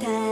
た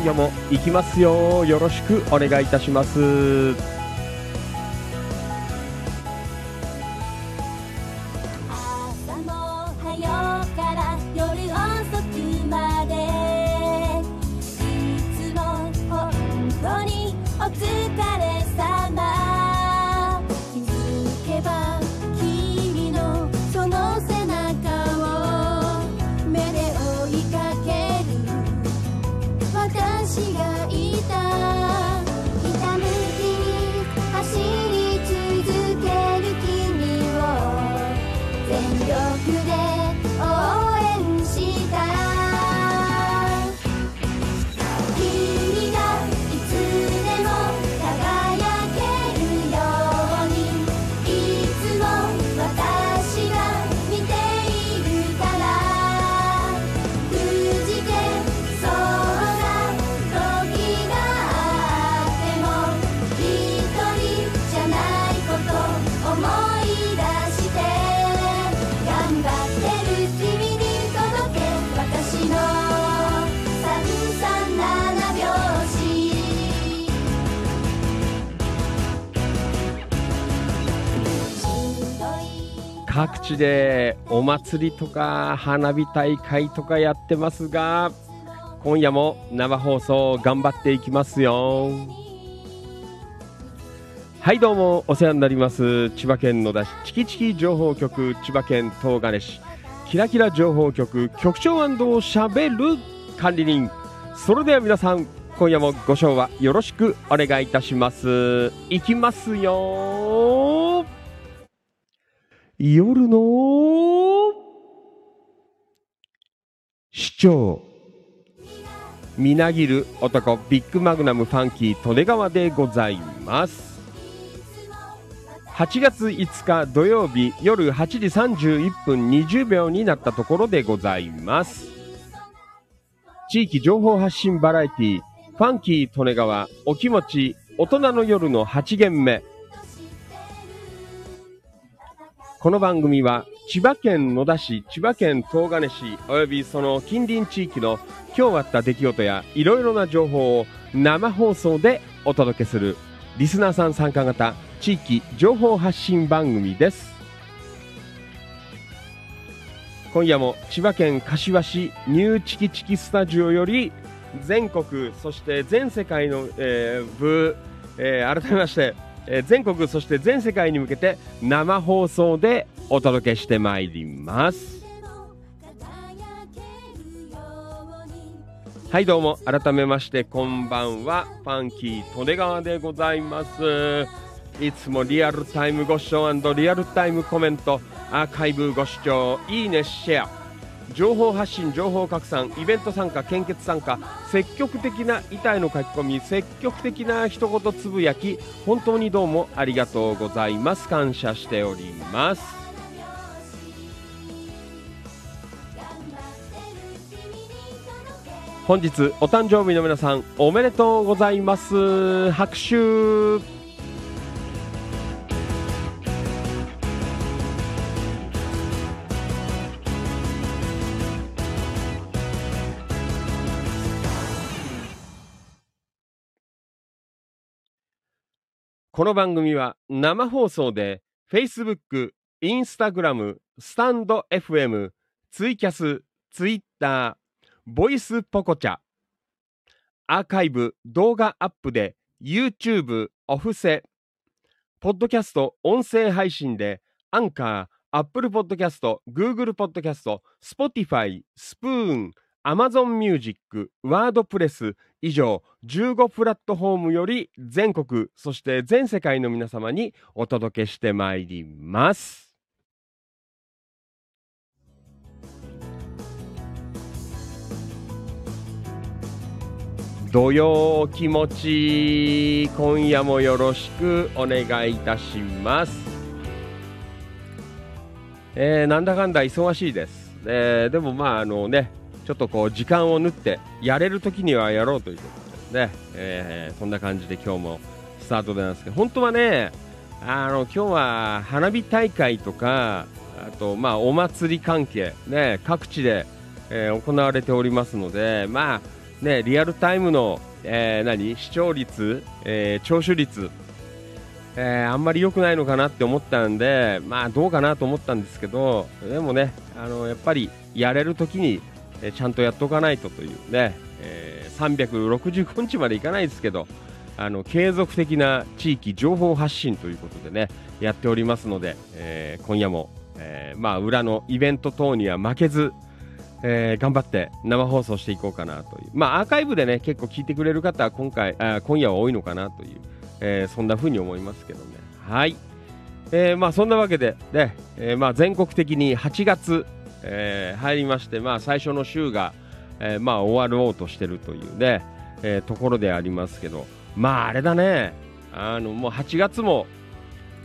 今夜も行きますよ。よろしくお願いいたします。地でお祭りとか花火大会とかやってますが今夜も生放送頑張っていきますよ。はいどうもお世話になります。千葉県野田市チキチキ情報局千葉県東金市。キラキラ情報局局長しゃべる管理人。それでは皆さん今夜もご賞はよろしくお願いいたします。いきますよ。夜の市長。みなぎる男ビッグマグナムファンキー利根川でございます。8月5日土曜日夜8時31分20秒になったところでございます。地域情報発信バラエティファンキー利根川お気持ち大人の夜の8限目。この番組は千葉県野田市、千葉県東金市およびその近隣地域の今日あった出来事やいろいろな情報を生放送でお届けするリスナーさん参加型地域情報発信番組です。今夜も千葉県柏市ニューチキチキスタジオより全国そして全世界の、えー部、えー改めまして、え全国そして全世界に向けて生放送でお届けしてまいります。はいどうも改めましてこんばんは。ファンキー利根川でございます。いつもリアルタイムご視聴リアルタイムコメントアーカイブご視聴いいねシェア。情報発信情報拡散イベント参加献血参加積極的な痛いの書き込み積極的な一言つぶやき本当にどうもありがとうございます。感謝しております。本日お誕生日の皆さんおめでとうございます。拍手。この番組は生放送で Facebook、Instagram、スタンド FM、ツイキャス、Twitter、ボイスポコチャ、アーカイブ、動画アップで YouTube、オフセ、ポッドキャスト、音声配信でアンカー、Apple Podcast、Google Podcast、Spotify、スプーン、Amazon Music、WordPress 以上15プラットフォームより全国そして全世界の皆様にお届けしてまいります。土曜気持ち今夜もよろしくお願いいたします。えーなんだかんだ忙しいです。えーでもまああのねちょっとこう時間を縫ってやれる時にはやろうということでね、えーそんな感じで今日もスタートでなんですけど。本当はねあの今日は花火大会とかあとまあお祭り関係ね各地で、えー行われておりますのでまあね、リアルタイムの、えー何？視聴率、えー聴取率、えーあんまり良くないのかなって思ったんで、まあどうかなと思ったんですけど、でもね、あのやっぱりやれるときに、えちゃんとやっておかないとというね、えー365日までいかないですけど、あの継続的な地域情報発信ということでね、やっておりますので、えー今夜も、えーまあ裏のイベント等には負けず、えー頑張って生放送していこうかなという、まあ、アーカイブでね結構聞いてくれる方は今回あ今夜は多いのかなという、えそんな風に思いますけどね。はい、えまあ、そんなわけで、ねえまあ、全国的に8月、えー入りまして、まあ、最初の週が、えーまあ、終わろうとしてるというね、えーところでありますけど、まああれだね、あのもう8月も、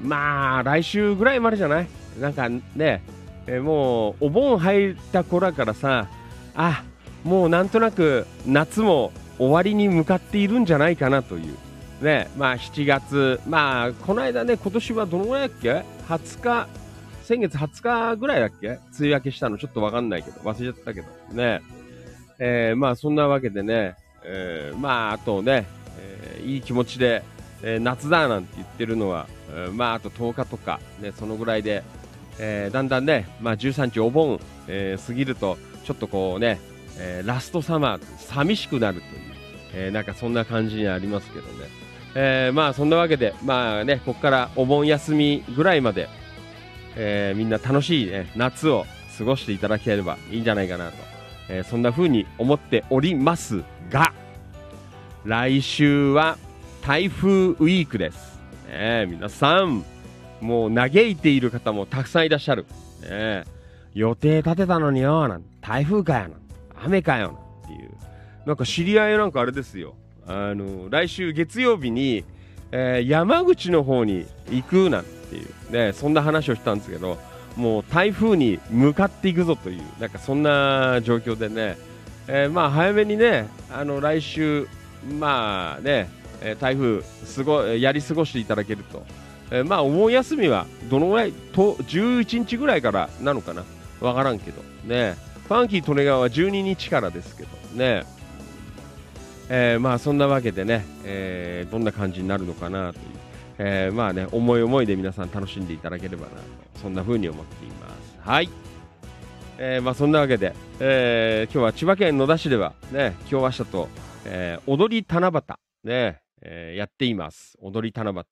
まあ来週ぐらいまでじゃない？なんかね、えーもうお盆入った頃からさあもうなんとなく夏も終わりに向かっているんじゃないかなという。ねまあ7月まあこの間ね今年はどのぐらいだっけ？20日先月20日ぐらいだっけ？梅雨明けしたのちょっとわかんないけど。忘れちゃったけど。ね。えーまあそんなわけでね、えーまああとね、えーいい気持ちで、えー夏だなんて言ってるのは、えーまああと10日とかねそのぐらいでえーだんだんね、まあ、13日お盆、えー過ぎるとちょっとこうね、えーラストサマー寂しくなるという、えーなんかそんな感じにありますけどね、えーまあそんなわけでまあねここからお盆休みぐらいまで、えーみんな楽しい、ね、夏を過ごしていただければいいんじゃないかなと、えーそんな風に思っておりますが来週は台風ウィークです、ね、皆さんもう嘆いている方もたくさんいらっしゃる。ね予定立てたのによ、なん台風かよ、な雨かよ、なんていう。なんか知り合いなんかあれですよ。あの、来週月曜日に、えー山口の方に行くなんていう、ね、そんな話をしたんですけど、もう台風に向かっていくぞという、なんかそんな状況でね、えーまあ早めにね、あの来週、まあね、台風すごやり過ごしていただけると、えーまあお盆休みはどのぐらいと11日ぐらいからなのかな。わからんけど。ね。ファンキー利根川は12日からですけど。ね。えーまあそんなわけでね、えーどんな感じになるのかなという、えーまあね思い思いで皆さん楽しんでいただければなとそんな風に思っています。はい。えーまあそんなわけで、えー今日は千葉県野田市ではね今日明日と、えー踊り七夕ね、えーやっています。踊り七夕。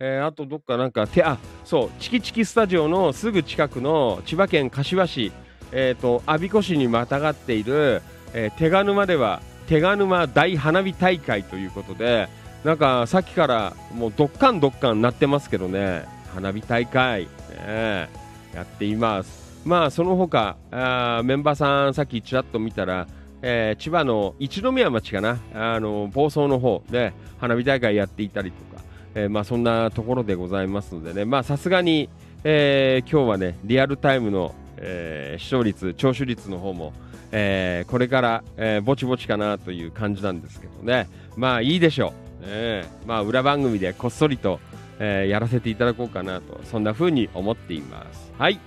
えーあとどっかなんかてあそうチキチキスタジオのすぐ近くの千葉県柏市えっ、と我孫子市にまたがっている、えー手賀沼では手賀沼大花火大会ということでなんかさっきからもうどっかんどっかんなってますけどね。花火大会、ね。やっています。まあその他あメンバーさんさっきちらっと見たらえー千葉の一宮町かな。あの房総の方で花火大会やっていたりとか。えーまあ、そんなところでございますのでね、まあ、さすがに、えー今日はね、リアルタイムの、えー視聴率、聴取率の方も、えーこれから、えーぼちぼちかなという感じなんですけどね、まあいいでしょう。えーまあ、裏番組でこっそりと、えーやらせていただこうかなと、そんな風に思っています。はい。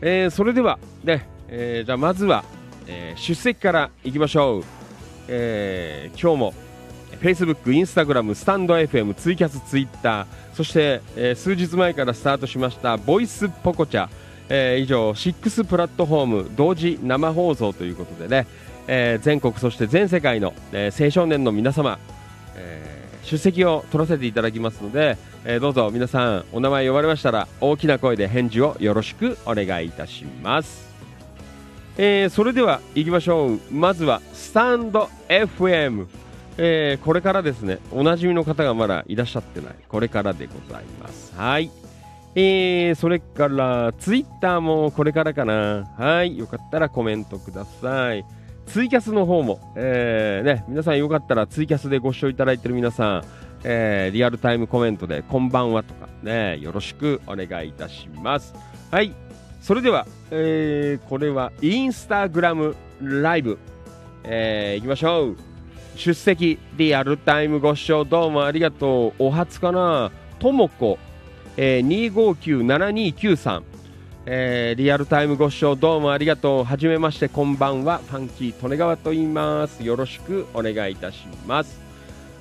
えーそれでは、ね、えーじゃあまずは、えー出席からいきましょう。えー今日も Facebook、Instagram、スタンド FM、ツイキャス、ツイッター、そして、えー数日前からスタートしましたボイスポコチャ、えー以上6プラットフォーム同時生放送ということでね、えー全国そして全世界の、えー青少年の皆様、えー出席を取らせていただきますので、えーどうぞ皆さんお名前呼ばれましたら大きな声で返事をよろしくお願いいたします。えーそれでは行きましょう。まずはスタンド FM、えーこれからですねおなじみの方がまだいらっしゃってない。これからでございます。はい。えーそれからツイッターもこれからかな。はい。よかったらコメントください。ツイキャスの方も、えーね、皆さんよかったらツイキャスでご視聴いただいている皆さん、えーリアルタイムコメントでこんばんはとかねよろしくお願いいたします。はい。それでは、えーこれはインスタグラムライブ、えー、いきましょう。出席リアルタイムご視聴どうもありがとう。お初かな。ともこ、えー、2597293えーリアルタイムご視聴どうもありがとう。はじめまして、こんばんは。ファンキー利根川と言います。よろしくお願いいたします。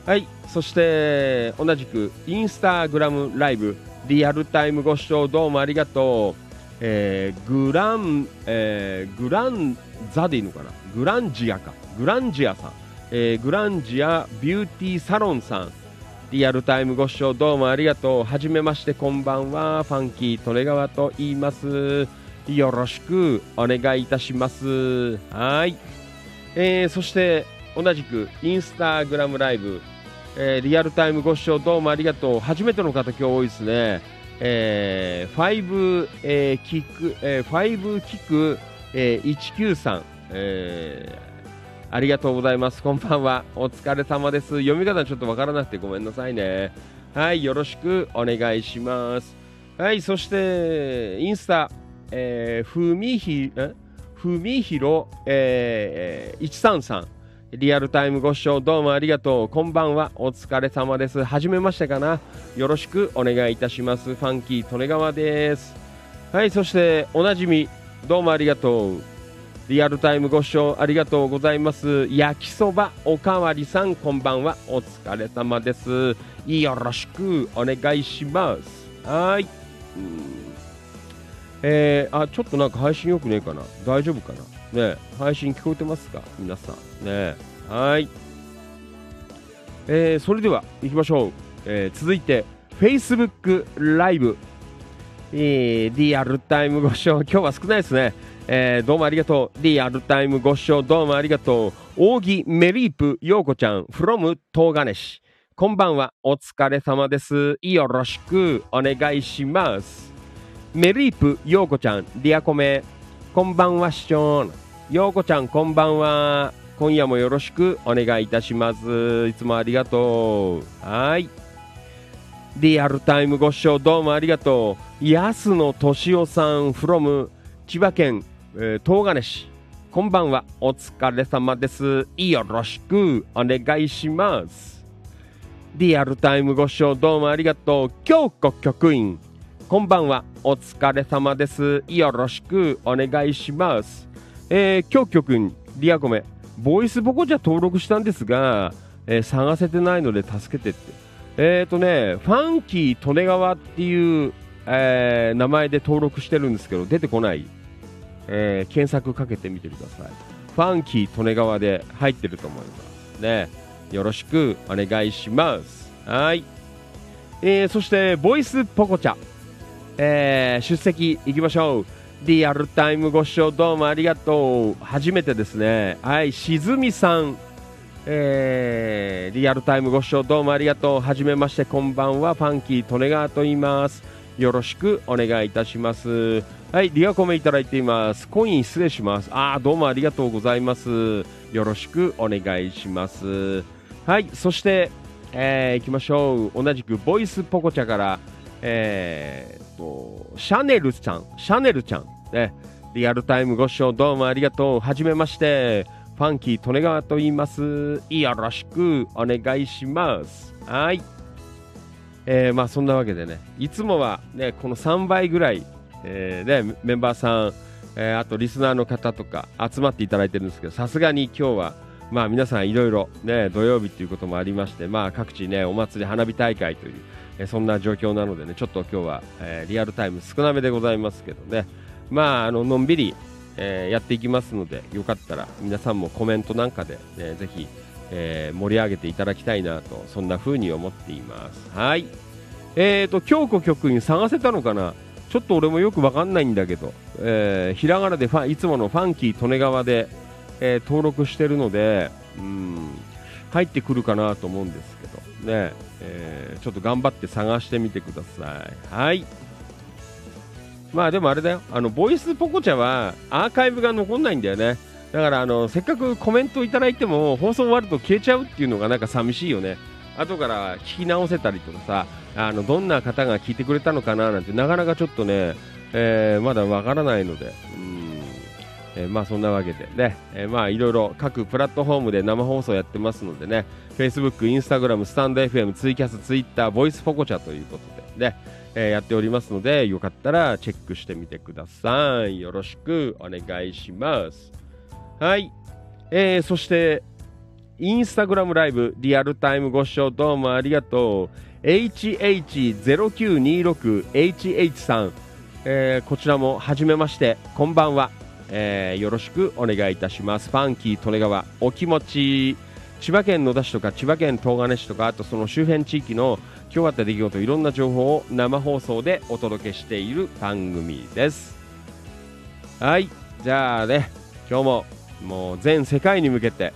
はい、そして同じくインスタグラムライブリアルタイムご視聴どうもありがとう。えーグラン、えーグランザでいいのかな？グランジアか。グランジアさん。えーグランジアビューティーサロンさん。リアルタイムご視聴どうもありがとう。はじめまして、こんばんは。ファンキー利根川と言います。よろしくお願いいたします。はい。えーそして、同じくインスタグラムライブ、えーリアルタイムご視聴どうもありがとう。初めての方今日多いですね。えー、5、えー、キック、えー、5キック、えー、193、えーありがとうございます。こんばんは。お疲れ様です。読み方ちょっとわからなくてごめんなさいね。はい、よろしくお願いします。はい、そして、インスタ、えー、ふみひ、え？ふみひろ、えー、133。リアルタイムご視聴どうもありがとう。こんばんは。お疲れ様です。はじめましてかな？よろしくお願いいたします。ファンキー利根川です。はい、そして、おなじみ、どうもありがとう。リアルタイムご視聴ありがとうございます。焼きそばおかわりさん、こんばんは。お疲れ様です。よろしくお願いします。はい。えー、あ、ちょっとなんか配信よくねえかな。大丈夫かな。ね配信聞こえてますか？皆さん。ねはい。えー、それでは行きましょう。えー、続いて、Facebook ライブ。えー、リアルタイムご視聴、今日は少ないですね。えーどうもありがとう。リアルタイムご視聴どうもありがとう。扇メリープようこちゃん from 東金市。こんばんは。お疲れ様です。よろしくお願いします。メリープようこちゃん、リアコメ。こんばんは、市長。ようこちゃん、こんばんは。今夜もよろしくお願いいたします。いつもありがとう。はい。リアルタイムご視聴どうもありがとう。安野敏夫さん from 千葉県、えー東金市。こんばんは。お疲れ様です。よろしくお願いします。リアルタイムご視聴どうもありがとう。京子局員。こんばんは。お疲れ様です。よろしくお願いします。えー、京子局員、リアコメ。ボイスボコじゃ登録したんですが、えー探せてないので助けてって。えーとね、ファンキー利根川っていう、えー名前で登録してるんですけど、出てこない。えー検索かけてみてください。ファンキー利根川で入ってると思います。ね。よろしくお願いします。はい。えーそして、ボイスポコチャ。えー出席いきましょう。リアルタイムご視聴どうもありがとう。初めてですね。はい、しずみさん。えーリアルタイムご視聴どうもありがとう。はじめまして、こんばんは。ファンキー利根川と言います。よろしくお願いいたします。はい、リアコメいただいています。コイン失礼します。あー、どうもありがとうございます。よろしくお願いします。はい、そして、えー、行きましょう。同じくボイスポコチャから、えー、と、シャネルちゃん、シャネルちゃん、ね、リアルタイムご視聴どうもありがとう。はじめまして、ファンキー利根川と言います。よろしくお願いします。はい。えーまあそんなわけでね、いつもはね、この3倍ぐらい、えーね、メンバーさん、えーあとリスナーの方とか集まっていただいてるんですけど、さすがに今日は、まあ皆さんいろいろね、土曜日ということもありまして、まあ各地ね、お祭り花火大会という、えーそんな状況なのでね、ちょっと今日は、えーリアルタイム少なめでございますけどね、まああの、のんびり、えーやっていきますので、よかったら皆さんもコメントなんかで、ね、ぜひ、えー盛り上げていただきたいなと、そんな風に思っています。はい。えーと、京子局員探せたのかな？ちょっと俺もよくわかんないんだけど、えーひらがなでファいつものファンキー利根川で、えー登録してるので、うん、入ってくるかなと思うんですけど、ね、えーちょっと頑張って探してみてください。はい。まあでもあれだよ、あの、ボイスポコチャはアーカイブが残んないんだよね。だからあの、せっかくコメントいただいても放送終わると消えちゃうっていうのがなんか寂しいよね。後から聞き直せたりとかさ、あの、どんな方が聞いてくれたのかななんてなかなかちょっとね、えーまだわからないので、うん、えーまあそんなわけでね、えーまあいろいろ各プラットフォームで生放送やってますのでね、Facebook、Instagram、スタンド FM、ツイキャス、Twitter、ボイスポコチャということで、ね、えーやっておりますので、よかったらチェックしてみてください。よろしくお願いします。はい。えーそして、インスタグラムライブ、リアルタイムご視聴どうもありがとう。HH0926HH さん、えーこちらもはじめまして、こんばんは。えーよろしくお願いいたします。ファンキー利根川、お気持ち、千葉県野田市とか千葉県東金市とか、あとその周辺地域の今日あった出来事、いろんな情報を生放送でお届けしている番組です。はい、じゃあね、今日ももう全世界に向けて、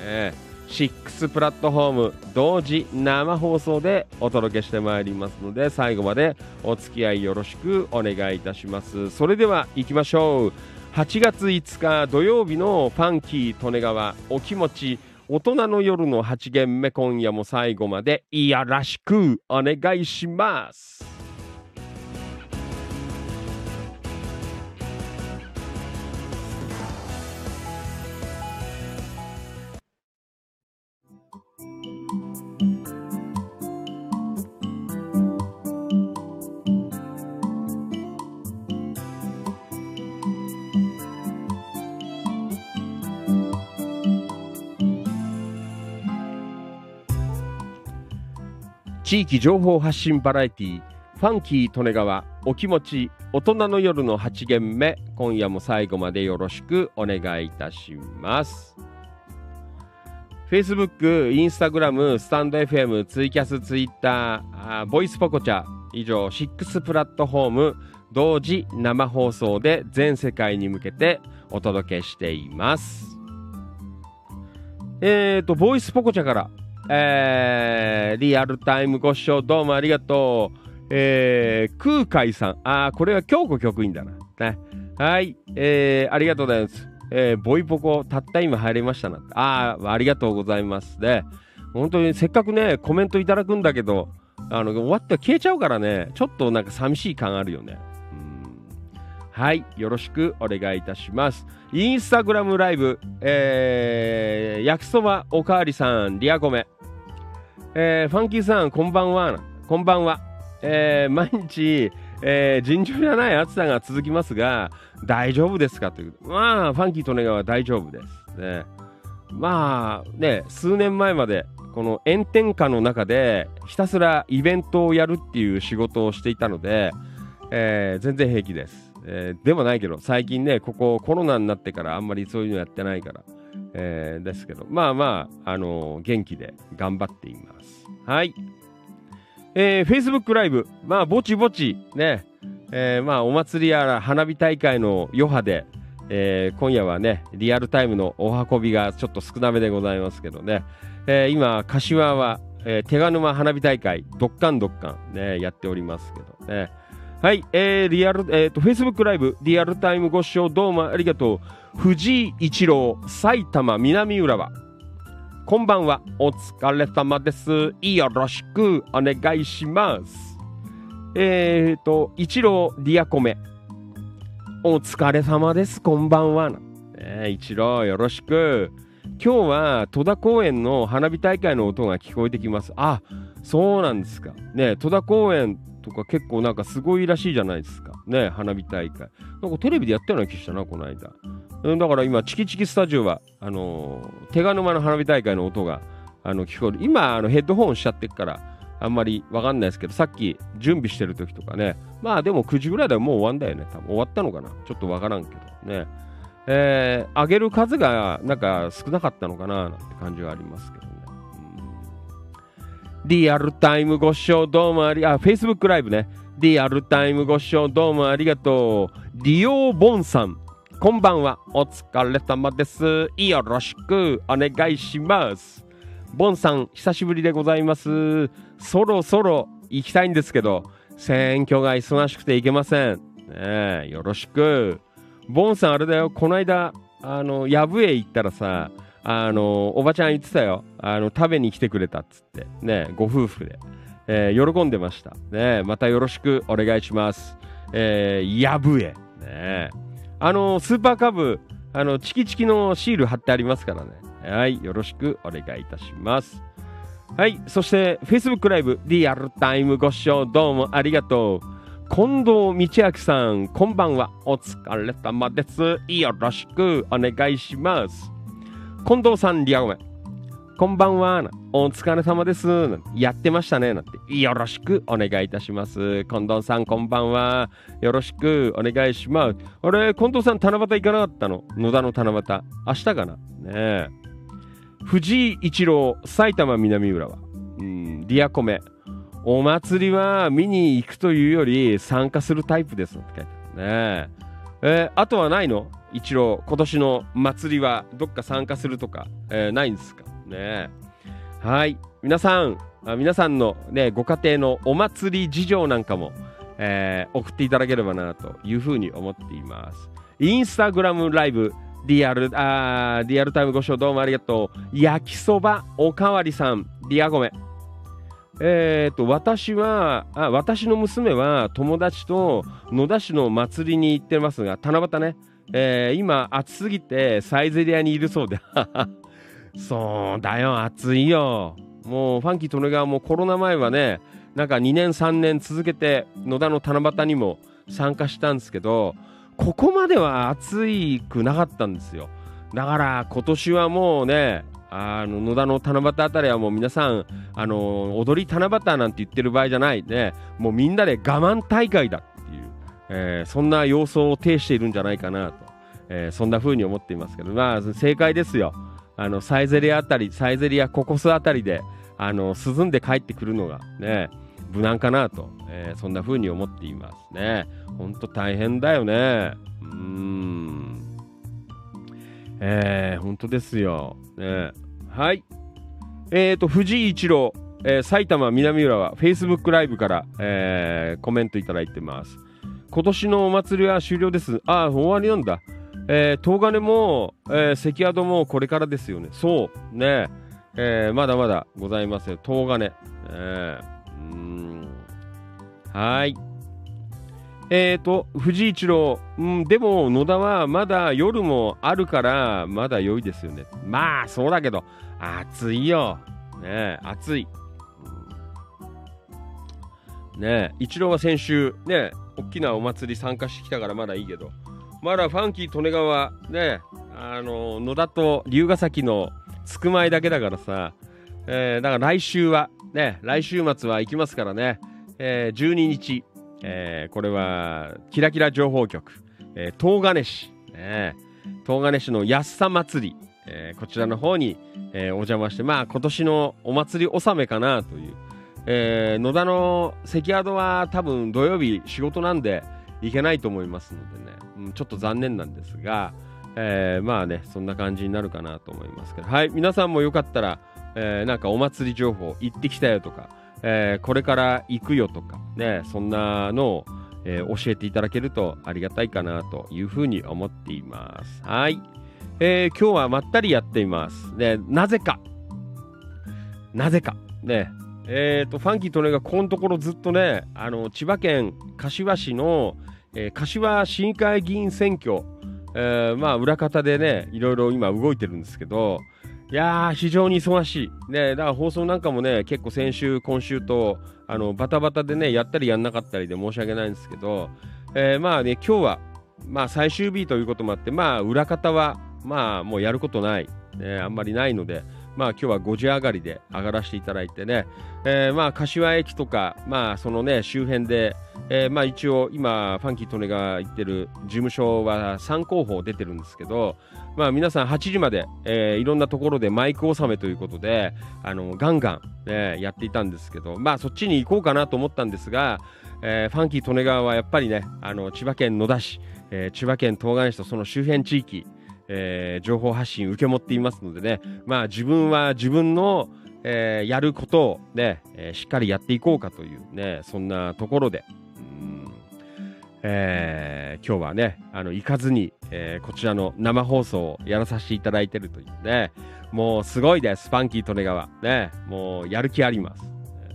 えー、6プラットフォーム同時生放送でお届けしてまいりますので最後までお付き合いよろしくお願いいたしますそれでは行きましょう8月5日土曜日のファンキー利根川お気持ち大人の夜の8限目今夜も最後までいやらしくお願いします。地域情報発信バラエティファンキー利根川お気持ち大人の夜の8限目今夜も最後までよろしくお願いいたします。Facebook、Instagram、スタンド FM、ツイキャス、ツイッター、ボイスポコチャ以上6プラットフォーム同時生放送で全世界に向けてお届けしています。えーと、ボイスポコチャからえーリアルタイムご視聴どうもありがとう。えー、空海さん。あー、これは京子局員だな。ね。はい。えー、ありがとうございます。えー、ボイポコ、たった今入りましたな。あー、ありがとうございます。で、本当にせっかくね、コメントいただくんだけど、あの、終わって消えちゃうからね、ちょっとなんか寂しい感あるよね。はい。よろしくお願いいたします。インスタグラムライブ、えー、焼きそばおかわりさん、リアコメ。えーファンキーさん、こんばんは。こんばんは。えー毎日、えー尋常じゃない暑さが続きますが、大丈夫ですかという。まあ、ファンキー利根川は大丈夫です。ね、まあ、ね、数年前まで、この炎天下の中で、ひたすらイベントをやるっていう仕事をしていたので、えー全然平気です。えーでもないけど、最近ね、ここコロナになってからあんまりそういうのやってないから、えーですけど、まあまあ、あのー元気で頑張っています。はい。えー、Facebook ライブ、まあ、ぼちぼち、ね、えーまあ、お祭りやら花火大会の余波で、えー今夜はね、リアルタイムのお運びがちょっと少なめでございますけどね、えー今、柏は、えー手賀沼花火大会、どっかんどっかん、ね、やっておりますけどね。はい、えー、リアル、えっ、と、Facebook ライブ、リアルタイムご視聴どうもありがとう。藤井一郎、埼玉南浦和。こんばんは、お疲れ様です。よろしくお願いします。えっ、と、一郎リアコメ。お疲れ様です、こんばんは。えー、一郎よろしく。今日は戸田公園の花火大会の音が聞こえてきます。あ、そうなんですか。ね戸田公園とか結構なんかすごいらしいじゃないですか。ね花火大会。なんかテレビでやったような気したな、この間。うんだから今、チキチキスタジオは、あのー手賀沼の花火大会の音が、あの、聞こえる。今、あの、ヘッドホンしちゃってっから、あんまりわかんないですけど、さっき準備してる時とかね、まあでも9時ぐらいでもう終わんだよね。多分終わったのかなちょっとわからんけどね。えー、上げる数がなんか少なかったのかななんて感じはありますけどね。うんリアルタイムご視聴どうもあり、あ、Facebook ライブね。リアルタイムご視聴どうもありがとう。リオボンさん。こんばんは。お疲れ様です。よろしくお願いします。ボンさん、久しぶりでございます。そろそろ行きたいんですけど、選挙が忙しくて行けません。ねえ、よろしく。ボンさん、あれだよ、この間、あの、やぶへ行ったらさ、あの、おばちゃん言ってたよ。あの、食べに来てくれたっつって。ねご夫婦で。えー喜んでました。ねまたよろしくお願いします。えー、やぶへ。ねあの、スーパーカブ、あの、チキチキのシール貼ってありますからね。はい、よろしくお願いいたします。はい、そして、Facebook ライブ、リアルタイムご視聴どうもありがとう。近藤道明さん、こんばんは。お疲れ様です。よろしくお願いします。近藤さん、リアゴメ。こんばんは。お疲れ様です。やってましたね。なんて。よろしくお願いいたします。近藤さん、こんばんは。よろしくお願いします。あれ、近藤さん、七夕行かなかったの？野田の七夕。明日かな？ねえ。藤井一郎、埼玉南浦和。うん、リアコメ。お祭りは見に行くというより参加するタイプです。って書いてあるねえーあとはないの？一郎、今年の祭りはどっか参加するとか、えーないんですか？ねはい。皆さん、皆さんのね、ご家庭のお祭り事情なんかも、えー送っていただければなというふうに思っています。インスタグラムライブ、リアル、あリアルタイムご視聴どうもありがとう。焼きそばおかわりさん、リアゴメ。えー、と私はあ私の娘は友達と野田市の祭りに行ってますが七夕ね、えー今暑すぎてサイゼリアにいるそうでそうだよ暑いよ。もうファンキー利根川もコロナ前はねなんか2年3年続けて野田の七夕にも参加したんですけどここまでは暑くなかったんですよ。だから今年はもうねあの野田の七夕あたりはもう皆さんあの踊り七夕なんて言ってる場合じゃない。ねもうみんなで我慢大会だっていう、えーそんな様相を呈しているんじゃないかなと、えーそんな風に思っていますけどまあ正解ですよ。あのサイゼリアあたりサイゼリアココスあたりであの涼んで帰ってくるのがね無難かなと、えーそんな風に思っていますねほんと大変だよねうーんえー、本当ですよ。ね、はい。えーと、藤井一郎、えー埼玉南浦和、Facebook ライブから、えーコメントいただいてます。今年のお祭りは終了です。ああ、終わりなんだ。えー、東金も、えー関宿もこれからですよね。そう、ね。えーまだまだございますよ。東金。えーうん。はい。えーと、藤井一郎、うん、でも野田はまだ夜もあるから、まだ良いですよね。まあ、そうだけど、暑いよ。ねえ、暑い。ねえ、一郎は先週、ねえ、大きなお祭り参加してきたからまだいいけど、まだファンキー利根川、ね、あの、野田と龍ヶ崎のつくまいだけだからさ、えーだから来週は、ね、来週末は行きますからね、えー12日、えーこれはキラキラ情報局、えー東金市、ね、東金市の安さ祭り、えーこちらの方に、えーお邪魔してまあ今年のお祭り納めかなという、えー野田の関宿は多分土曜日仕事なんで行けないと思いますのでね、ちょっと残念なんですが、えーまあねそんな感じになるかなと思いますけど。はい皆さんもよかったら、えーなんかお祭り情報行ってきたよとかえーこれから行くよとかねそんなのを、えー教えていただけるとありがたいかなというふうに思っています。はい、えー今日はまったりやっています。でなぜか。なぜか。ね。えーとファンキーとねがここのところずっとねあの千葉県柏市の、え柏市議会議員選挙、えーまあ裏方でねいろいろ今動いてるんですけどいやー、非常に忙しい。ね、だから放送なんかもね、結構先週、今週と、あの、バタバタでね、やったりやんなかったりで申し訳ないんですけど、えーまあね、今日は、まあ最終日ということもあって、まあ裏方は、まあもうやることない、ね、あんまりないので、まあ今日は5時上がりで上がらせていただいてね、えーまあ柏駅とか、まあそのね、周辺で、えーまあ一応今、ファンキー・トネが行ってる事務所は3候補出てるんですけど、まあ皆さん8時まで、えーいろんなところでマイク納めということで、あの、ガンガン、ね、やっていたんですけど、まあそっちに行こうかなと思ったんですが、えーファンキー・利根川はやっぱりね、あの、千葉県野田市、えー千葉県東金市とその周辺地域、えー情報発信受け持っていますのでね、まあ自分は自分の、えーやることをね、えーしっかりやっていこうかというね、そんなところで、えー今日はね、あの、行かずに、えーこちらの生放送をやらさせていただいてるというね、もうすごいです、ファンキー・利根川。ね、もうやる気あります。え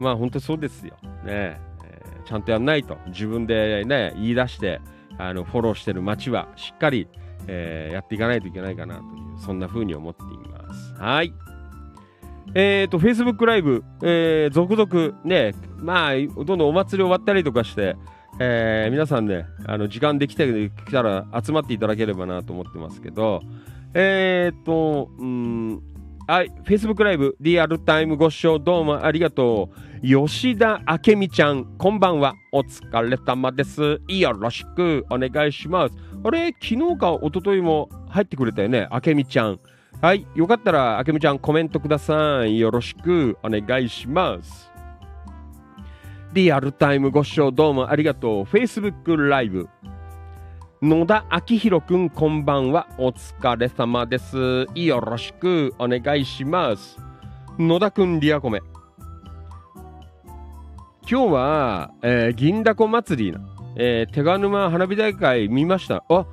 ーまあ本当そうですよ。ね、えーちゃんとやんないと、自分でね、言い出して、あの、フォローしてる街はしっかり、えーやっていかないといけないかなという、そんな風に思っています。はい。えっ、と、Facebook ライブ、えー続々ね、まあ、どんどんお祭り終わったりとかして、えー皆さんね、あの、時間できたら集まっていただければなと思ってますけど、えっ、と、うん、はい、Facebook ライブ、リアルタイムご視聴どうもありがとう。吉田明美ちゃん、こんばんは。お疲れ様です。よろしくお願いします。あれ、昨日か一昨日も入ってくれたよね、明美ちゃん。はい、よかったら、明美ちゃんコメントください。よろしくお願いします。リアルタイムご視聴どうもありがとう。Facebook ライブ。野田明宏くんこんばんは。お疲れ様です。よろしくお願いします。野田くんリアコメ。今日は、えー銀だこ祭りな、えー手賀沼花火大会見ました。あ、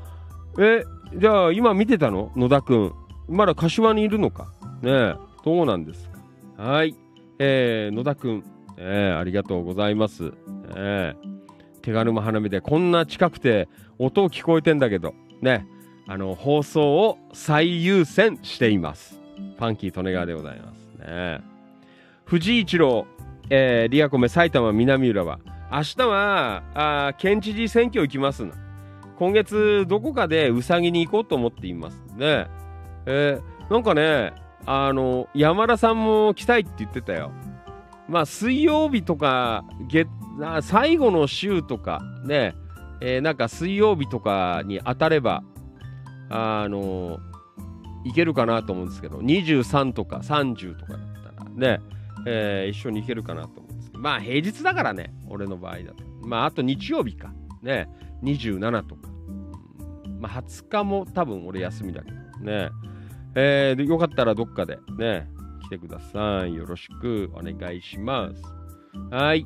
え、じゃあ今見てたの？野田くん。まだ柏にいるのか？ねえ、どうなんですか。はい。えー野田くん、えーありがとうございます。えー手賀沼花火でこんな近くて音聞こえてんだけど、ね、あの、放送を最優先しています。ファンキー利根川でございますね。藤井一郎、えーリアコメ埼玉南浦和。明日は、あ県知事選挙行きますな。今月どこかでうさぎに行こうと思っていますね。えーなんかね、あの、山田さんも来たいって言ってたよ。まあ、水曜日とか、月、最後の週とか、ね、えーなんか水曜日とかに当たれば、あの、いけるかなと思うんですけど、23とか30とかだったらね、えー一緒に行けるかなと思うんですけど、まあ、平日だからね、俺の場合だと。まあ、あと日曜日か、ね、27とか。まあ、20日も多分俺休みだけどね。えーよかったらどっかでね、来てください。よろしくお願いします。はい。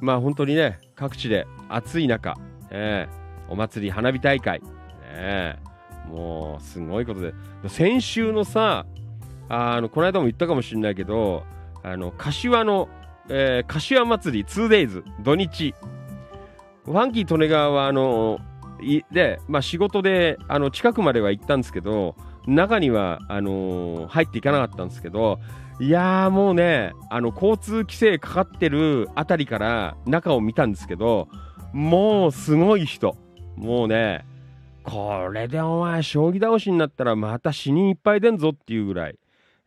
まあ本当にね、各地で暑い中、えーお祭り花火大会、ね、もうすごいことで、先週のさ、あのこの間も言ったかもしれないけど、あの柏の、えー柏祭り 2days 土日、ファンキー利根川はあのいで、まあ、仕事であの近くまでは行ったんですけど、中にはあのー入っていかなかったんですけど、いやーもうね、あの交通規制かかってるあたりから中を見たんですけど、もうすごい人。もうね、これでお前、将棋倒しになったらまた死人いっぱい出んぞっていうぐらい、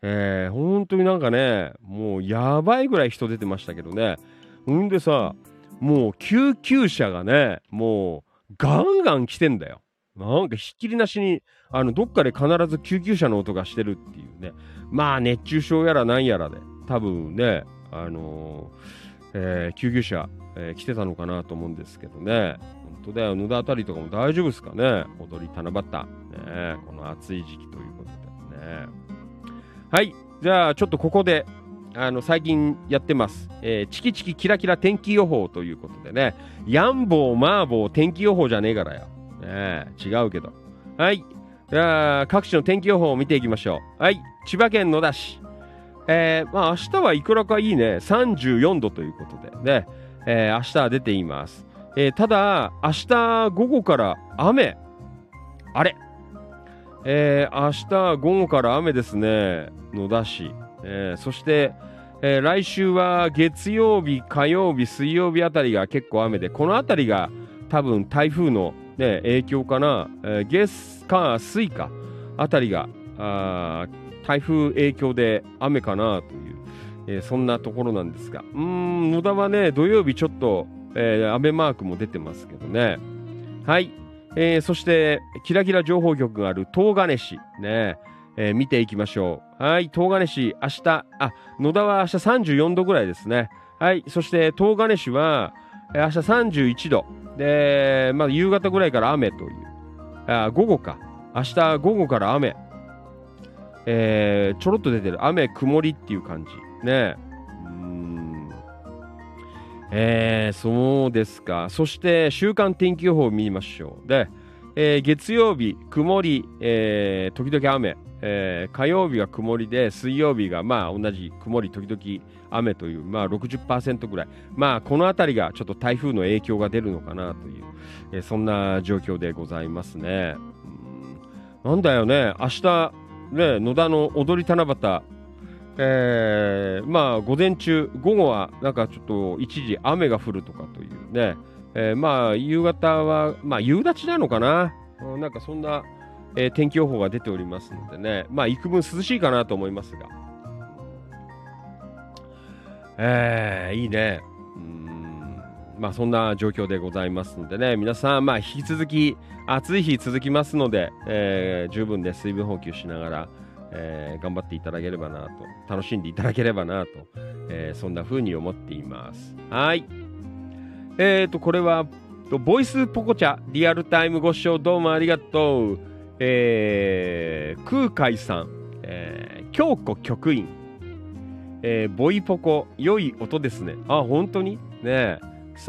えー、本当になんかね、もうやばいぐらい人出てましたけどね。ほんでさ、もう救急車がね、もうガンガン来てんだよ。なんかひっきりなしに、あの、どっかで必ず救急車の音がしてるっていうね。まあ、熱中症やらなんやらで、多分ね、あのーえー救急車、えー来てたのかなと思うんですけどね。本当だよ、野田あたりとかも大丈夫ですかね。踊り七夕。ね、この暑い時期ということでね。はい。じゃあ、ちょっとここで、あの、最近やってます。えーチキチキキラキラ天気予報ということでね。ヤンボー、マーボー、天気予報じゃねえからよ。ねえ違うけど。はい。じゃあ、各地の天気予報を見ていきましょう。はい。千葉県野田市。えーまあ、明日はいくらかいいね。34度ということでね。えー明日は出ています。えーただ、明日午後から雨。あれえー明日午後から雨ですね。野田市。えーそして、えー来週は月曜日、火曜日、水曜日あたりが結構雨で、このあたりが多分台風の、ね、影響かな。えー月、火、水かあたりが、台風影響で雨かなという、えーそんなところなんですが、うん、野田はね、土曜日ちょっと、えー雨マークも出てますけどね。はい。えーそして、キラキラ情報局がある東金市、ね、えー見ていきましょう。はい、東金市、明日、あ、野田は明日34度ぐらいですね。はい、そして東金市は、え明日31度。で、まあ、夕方ぐらいから雨という。あ、午後か。明日午後から雨。えーちょろっと出てる。雨、曇りっていう感じ。ね。えーそうですか。そして、週間天気予報を見ましょう。で、えー月曜日、曇り、えー時々雨。えー火曜日は曇りで、水曜日がまあ同じ曇り、時々雨という、まあ60%ぐらい。まあこのあたりがちょっと台風の影響が出るのかなという、えそんな状況でございますね。うんなんだよね、明日、ね、野田の踊り七夕、えーまあ午前中、午後はなんかちょっと一時雨が降るとかというね、えーまあ夕方は、まあ夕立なのかな、うんなんかそんな、えー天気予報が出ておりますのでね、まあ幾分涼しいかなと思いますが。えー、いいね。まあそんな状況でございますのでね、皆さん、まあ引き続き暑い日続きますので、えー十分で水分補給しながら、えー頑張っていただければなと、楽しんでいただければなと、えーそんな風に思っています。はい。えーと、これは、ボイスポコチャ、リアルタイムご視聴どうもありがとう。えー、空海さん、えー京子局員、えーボイポコ、良い音ですね。あ、本当に？ねえ。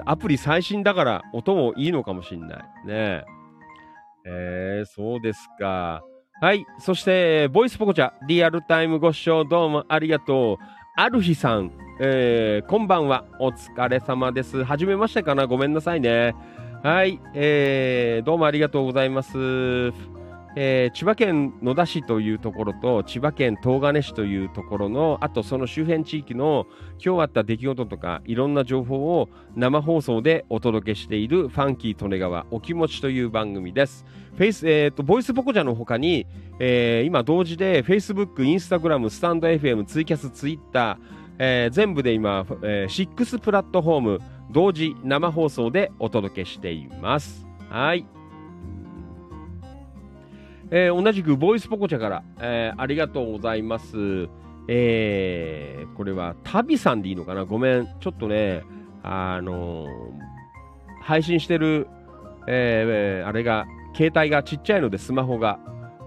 アプリ最新だから音もいいのかもしんない。ねえ。えー、そうですか。はい。そして、ボイスポコチャ、リアルタイムご視聴どうもありがとう。ある日さん、えー、こんばんは。お疲れ様です。はじめましてかなごめんなさいね。はい。えー、どうもありがとうございます。えー千葉県野田市というところと千葉県東金市というところのあとその周辺地域の今日あった出来事とかいろんな情報を生放送でお届けしているファンキー利根川お気持ちという番組です。フェイスえー、とボイスポコチャの他に、えー今同時で Facebook、Instagram、スタンド FM、ツイキャス、ツイッター、えー全部で今、えー6プラットフォーム同時生放送でお届けしています。はい。えー同じくボイスポコチャから、えーありがとうございます。えーこれは旅さんでいいのかな？ごめん。ちょっとね、あのー配信してる、ええーあれが、携帯がちっちゃいのでスマホが、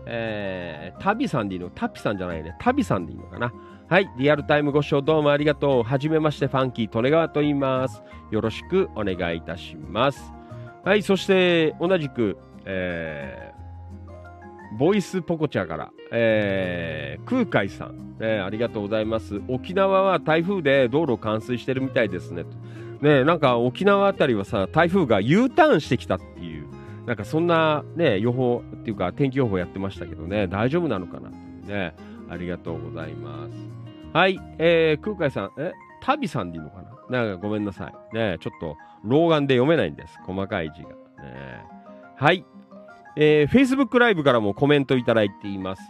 えー、旅さんでいいの？タピさんじゃないね。旅さんでいいのかな？はい。リアルタイムご視聴どうもありがとう。はじめまして、ファンキー、利根川と言います。よろしくお願いいたします。はい。そして、同じく、えーボイスポコチャから、えー空海さん、えーありがとうございます。沖縄は台風で道路冠水してるみたいですね。とねなんか沖縄あたりはさ、台風が U ターンしてきたっていう、なんかそんなね、予報っていうか天気予報やってましたけどね、大丈夫なのかなっていうね、ありがとうございます。はい、えー空海さん、え、旅さんでいいのかな？なんかごめんなさい。ね、ちょっと老眼で読めないんです。細かい字が。ね、はい。えー、Facebook ライブからもコメントいただいています。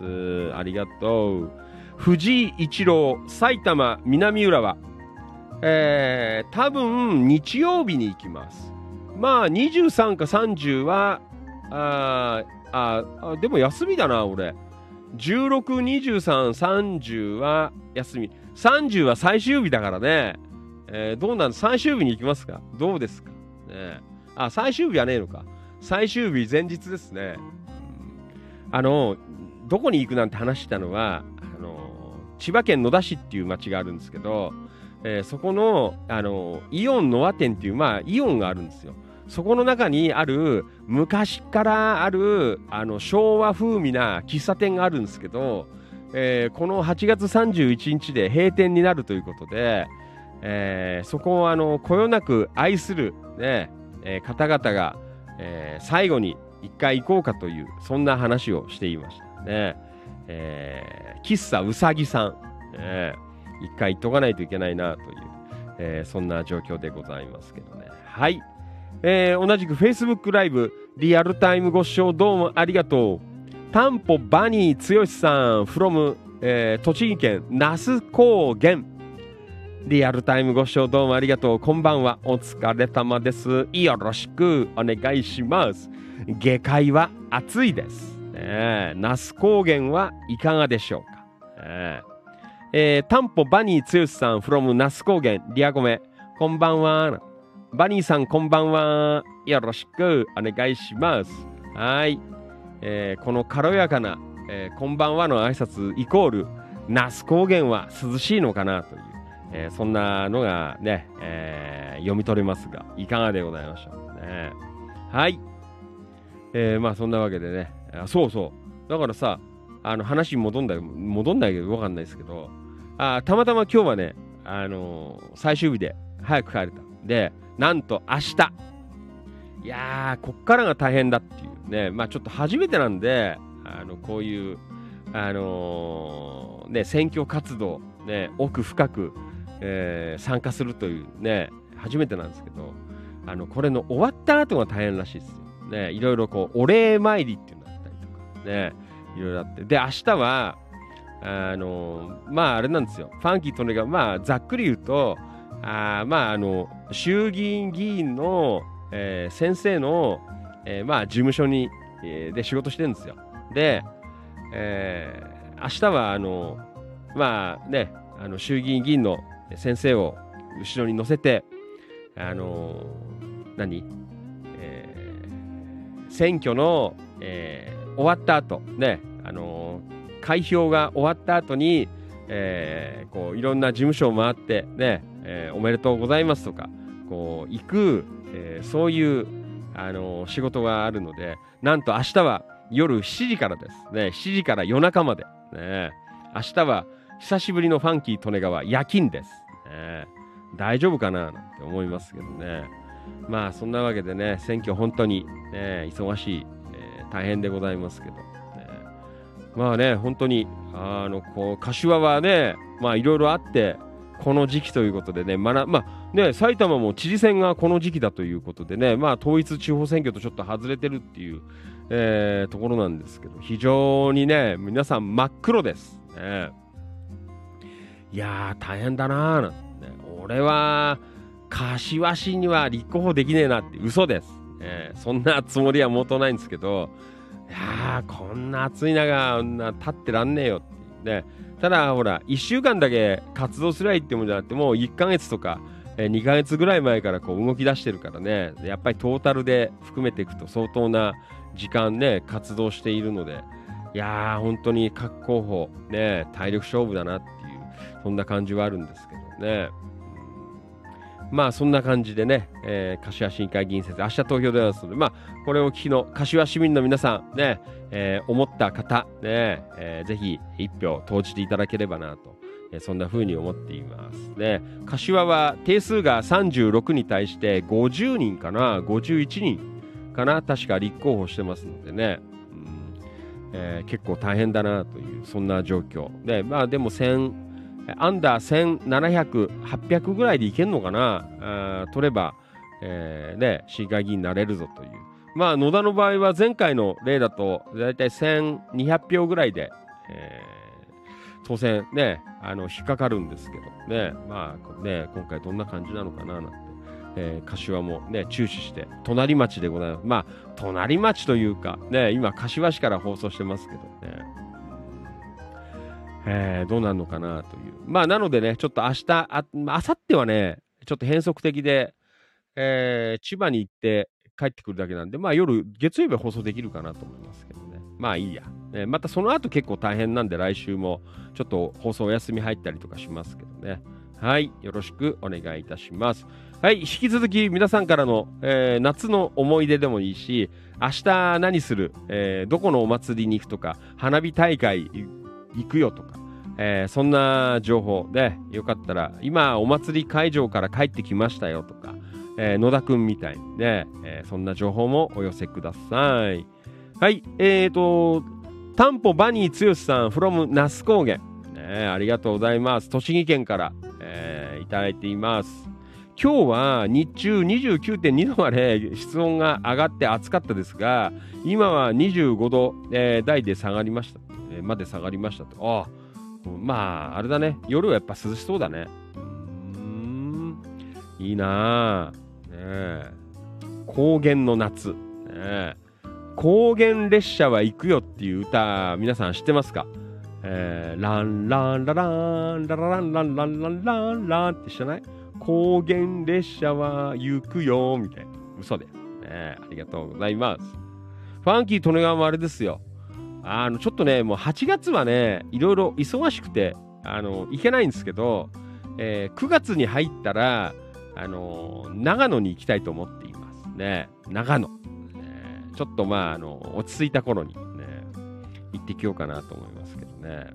ありがとう。藤井一郎、埼玉南浦和。えー、多分日曜日に行きます。まあ、23か30は、ああ、あでも休みだな、俺。16、23、30は休み。30は最終日だからね。えーどうなん最終日に行きますか？どうですか？ねあ、最終日はねえのか。最終日前日ですね。あの、どこに行くなんて話したのは、あの、千葉県野田市っていう町があるんですけど、えーそこの、あの、イオンノア店っていう、まあ、イオンがあるんですよ。そこの中にある、昔からある、あの、昭和風味な喫茶店があるんですけど、えーこの8月31日で閉店になるということで、えーそこをあのこよなく愛する、ねえー方々が、えー最後に一回行こうかというそんな話をしていましたね。えー喫茶うさぎさん、えー一回行っとかないといけないなという、えーそんな状況でございますけどね。はい。えー同じく Facebook ライブリアルタイムご視聴どうもありがとう。タンポバニー剛さん from、えー栃木県那須高原。リアルタイムご視聴どうもありがとう。こんばんは。お疲れ様です。よろしくお願いします。下界は暑いです。ねえ那須高原はいかがでしょうか。ねええー、タンポバニー剛さん from 那須高原。リアコメ。こんばんは。バニーさんこんばんは。よろしくお願いします。はい。えーこの軽やかな、えーこんばんはの挨拶イコール、那須高原は涼しいのかなという、えーそんなのがね、えー読み取れますが、いかがでございましょうね。はい。えーまあそんなわけでね、あそうそう。だからさ、あの話に戻んだよ戻んないけどわかんないですけど、あたまたま今日はね、あの最終日で早く帰れた。で、なんと明日、いやー、こっからが大変だっていうね、まあちょっと初めてなんで、あのこういう、あのーね、選挙活動、ね、奥深く、えー参加するというね、初めてなんですけど、あの、これの終わった後が大変らしいですよ。ね、いろいろこう、お礼参りっていうのがあったりとか、ね、いろいろあって。で、明日は、あの、まあ、あれなんですよ。ファンキーとねが、まあ、ざっくり言うと、あまあ、あの、衆議院議員の、えー先生の、えーまあ、事務所に、えーで仕事してるんですよ。で、えー明日は、あの、まあね、あの衆議院議員の先生を後ろに乗せて、あの何、えー選挙の、えー終わった後ね、あの開票が終わった後に、えーこういろんな事務所を回ってね、えーおめでとうございますとか、こう行く、えーそういう、あの仕事があるので、なんと明日は夜7時からです。ね、7時から夜中まで。ね、明日は久しぶりのファンキー利根川夜勤です。ね、大丈夫かななんて思いますけどね。まあそんなわけでね、選挙本当に、ね、忙しい、えー大変でございますけど、ね、まあね、本当に、あの、こう、柏はね、まあいろいろあって、この時期ということでね、まなまあね、埼玉も知事選がこの時期だということでね、まあ統一地方選挙とちょっと外れてるっていう、えーところなんですけど、非常にね、皆さん真っ黒です。ね、いやー、大変だなーなんてね、俺は、柏市には立候補できねえなって嘘です。えーそんなつもりはもとないんですけど、いやー、こんな暑い中、立ってらんねえよっていうね。ただ、ほら、1週間だけ活動すりゃいいってもんじゃなくて、もう1ヶ月とか、え2ヶ月ぐらい前からこう動き出してるからね、やっぱりトータルで含めていくと相当な時間ね、活動しているので、いやー、本当に各候補、ね、体力勝負だなっていう、そんな感じはあるんですけどね。まあそんな感じでね、えー柏市議会議員選挙、明日投票でございますので、まあこれを聞きの柏市民の皆さん、ね、えー思った方、ね、えーぜひ一票投じていただければなと、えーそんな風に思っていますね。柏は定数が36に対して50人かな、51人かな、確か立候補してますのでね、うんえー結構大変だなという、そんな状況。で、まあでも1000、アンダー1700、800ぐらいでいけるのかな、取れば、えーね、市議会議員になれるぞという。まあ、野田の場合は前回の例だと、だいたい1200票ぐらいで、えー当選ね、あの、引っかかるんですけどね、まあ、ね、今回どんな感じなのかななんて、えー柏もね、注視して、隣町でございます。まあ、隣町というか、ね、今、柏市から放送してますけどね。えーどうなるのかなという。まあ、なのでね、ちょっと明日、ああさってはね、ちょっと変則的で、えー千葉に行って帰ってくるだけなんで、まあ夜、月曜日は放送できるかなと思いますけどね。まあいいや。えーまたその後結構大変なんで、来週もちょっと放送お休み入ったりとかしますけどね。はい。よろしくお願いいたします。はい。引き続き皆さんからの、えー夏の思い出でもいいし、明日何する、えーどこのお祭りに行くとか、花火大会行くよとか、えーそんな情報で、よかったら、今お祭り会場から帰ってきましたよとか、えー野田くんみたいにね、えーそんな情報もお寄せください。はい、えーと、タンポバニー剛さん from 那須高原、ね。ありがとうございます。栃木県から、えーいただいています。今日は日中29.2度まで室温が上がって暑かったですが、今は25度、えー台で下がりました。えーまで下がりましたと。ああまあ、あれだね。夜はやっぱ涼しそうだね。うーん。いいなあねえ。高原の夏。ねえ。高原列車は行くよっていう歌、皆さん知ってますか？えー、ランランラランラランランランランランランって知らない？高原列車は行くよみたいな。嘘だよ。ね、ありがとうございます。ファンキー利根川もあれですよ。あの、ちょっとね、もう8月はね、いろいろ忙しくて、あの、行けないんですけど、えー9月に入ったら、あの、長野に行きたいと思っていますね。長野。ねちょっとまあ、あの、落ち着いた頃にね、行ってきようかなと思いますけどね。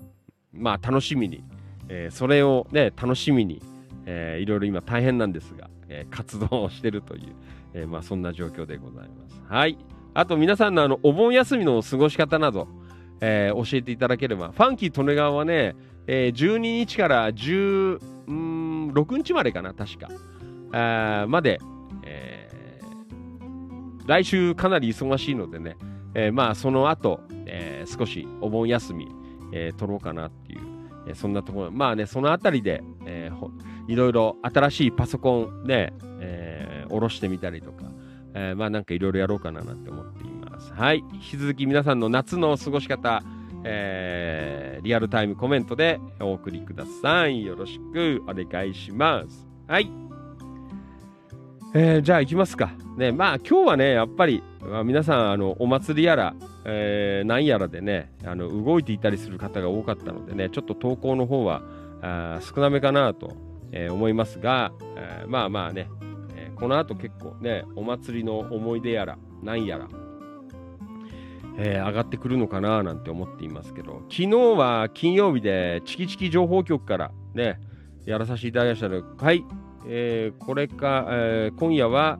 まあ、楽しみに、えーそれをね、楽しみに、えーいろいろ今大変なんですが、えー活動をしてるという、えーまあ、そんな状況でございます。はい。あと皆さんのあのお盆休みの過ごし方など、えー教えていただければ、ファンキー利根川はね、えー12日から16日までかな、確か。あまで、えー来週かなり忙しいのでね、えーまあその後、えー少しお盆休み、えー取ろうかなっていう、えーそんなところ、まあね、そのあたりで、えーいろいろ新しいパソコンね、えー下ろしてみたりとか、えーまあなんかいろいろやろうかななんて思っています。はい。引き続き皆さんの夏の過ごし方、えーリアルタイムコメントでお送りください。よろしくお願いします。はい。えーじゃあ行きますか。ね、まあ今日はね、やっぱり、まあ皆さん、あの、お祭りやら、えー何やらでね、あの、動いていたりする方が多かったのでね、ちょっと投稿の方は、あ少なめかなと、えー思いますが、えーまあまあね、えーこの後結構ね、お祭りの思い出やら、何やら、えー上がってくるのかななんて思っていますけど、昨日は金曜日でチキチキ情報局からね、やらさせていただきましたので、はい、えーこれか、えー今夜は、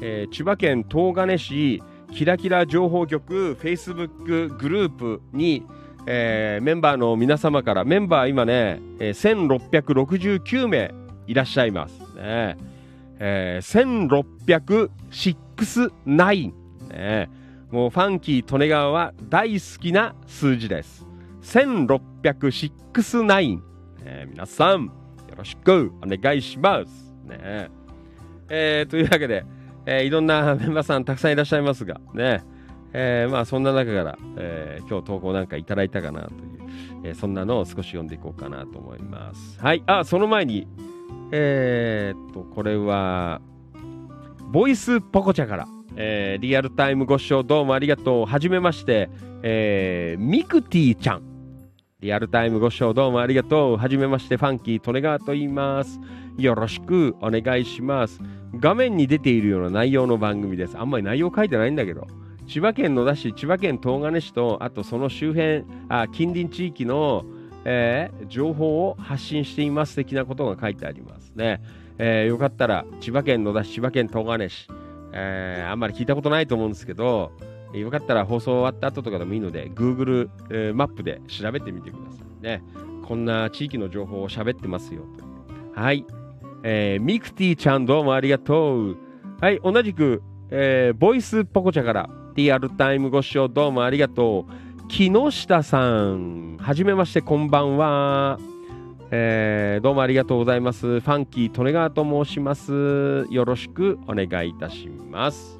えー千葉県東金市キラキラ情報局 Facebook グループに、えーメンバーの皆様から、メンバー今ね、えー1669名いらっしゃいます。ねえー、1669、ね、もうファンキー利根川は大好きな数字です。1669、えー皆さんよろしくお願いします。ねえーというわけで、えーいろんな メンバーさんたくさんいらっしゃいますが、ねえーまあそんな中から、えー今日投稿なんかいただいたかなという、えーそんなのを少し読んでいこうかなと思います。はい、あ、その前に、えーっと、これは、ボイスポコチャから、えーリアルタイムご視聴どうもありがとう。はじめまして、えーミクティちゃん。リアルタイムご視聴どうもありがとう。はじめまして、ファンキー・利根川と言います。よろしくお願いします。画面に出ているような内容の番組です。あんまり内容書いてないんだけど。千葉県野田市、千葉県東金市と、あとその周辺、あ近隣地域の、えー情報を発信しています的なことが書いてありますね。えーよかったら、千葉県野田市、千葉県東金市、えーあんまり聞いたことないと思うんですけど、よかったら放送終わった後とかでもいいので、Google、えーマップで調べてみてくださいね。こんな地域の情報を喋ってますよ。はい。えーミクティちゃんどうもありがとう。はい、同じく、えーボイスポコチャから、リアルタイムご視聴どうもありがとう。木下さん、はじめまして、こんばんは。えーどうもありがとうございます。ファンキー・利根川と申します。よろしくお願いいたします。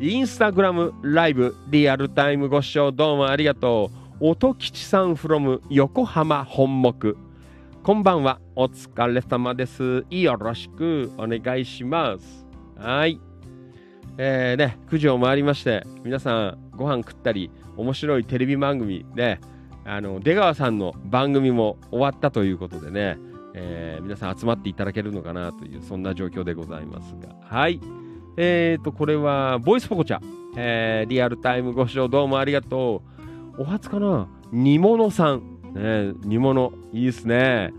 インスタグラムライブリアルタイムご視聴どうもありがとう。音吉さん from 横浜本木。こんばんは。お疲れ様です。よろしくお願いします。はい。えーね、9時を回りまして、皆さんご飯食ったり、面白いテレビ番組で、あの出川さんの番組も終わったということでね、えー皆さん集まっていただけるのかなというそんな状況でございますが。はい。えーとこれはボイスポコチャ、えーリアルタイムご視聴どうもありがとう。お初かな？煮物さん、ね、煮物いいですね、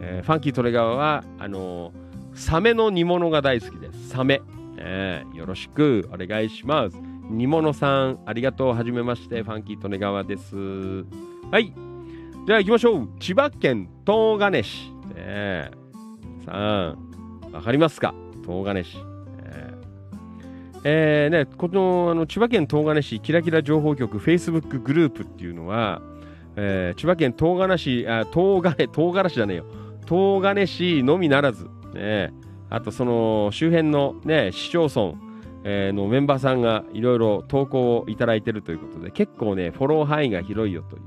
えーファンキートレガーはあのーサメの煮物が大好きです。サメ、ねよろしくお願いします。煮物さんありがとうはじめましてファンキートネガワですはい。じゃあ行きましょう。千葉県東金市。ねえ。さあ、わかりますか？東金市。えーえーね、このあの千葉県東金市キラキラ情報局 Facebook グループっていうのは、えー千葉県東金市、あ東金、東金市じゃねえよ。東金市のみならず、ね、あとその周辺の、ね、市町村、えーのメンバーさんがいろいろ投稿をいただいているということで、結構ね、フォロー範囲が広いよという、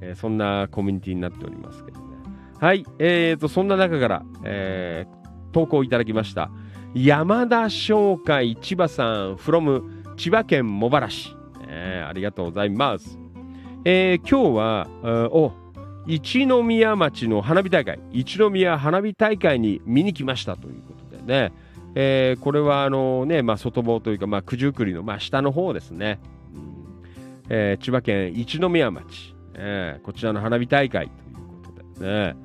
えーそんなコミュニティになっておりますけどね。はい、えーと、そんな中から、えー投稿いただきました。山田商会千葉さん from 千葉県茂原市、えーありがとうございます。えー今日は、お一宮町の花火大会、一宮花火大会に見に来ましたということでね、えーこれはあのね、まあ、外房というか、まあ、九十九里の、まあ、下の方ですね、うん。えー千葉県一宮町、えーこちらの花火大会ということでね、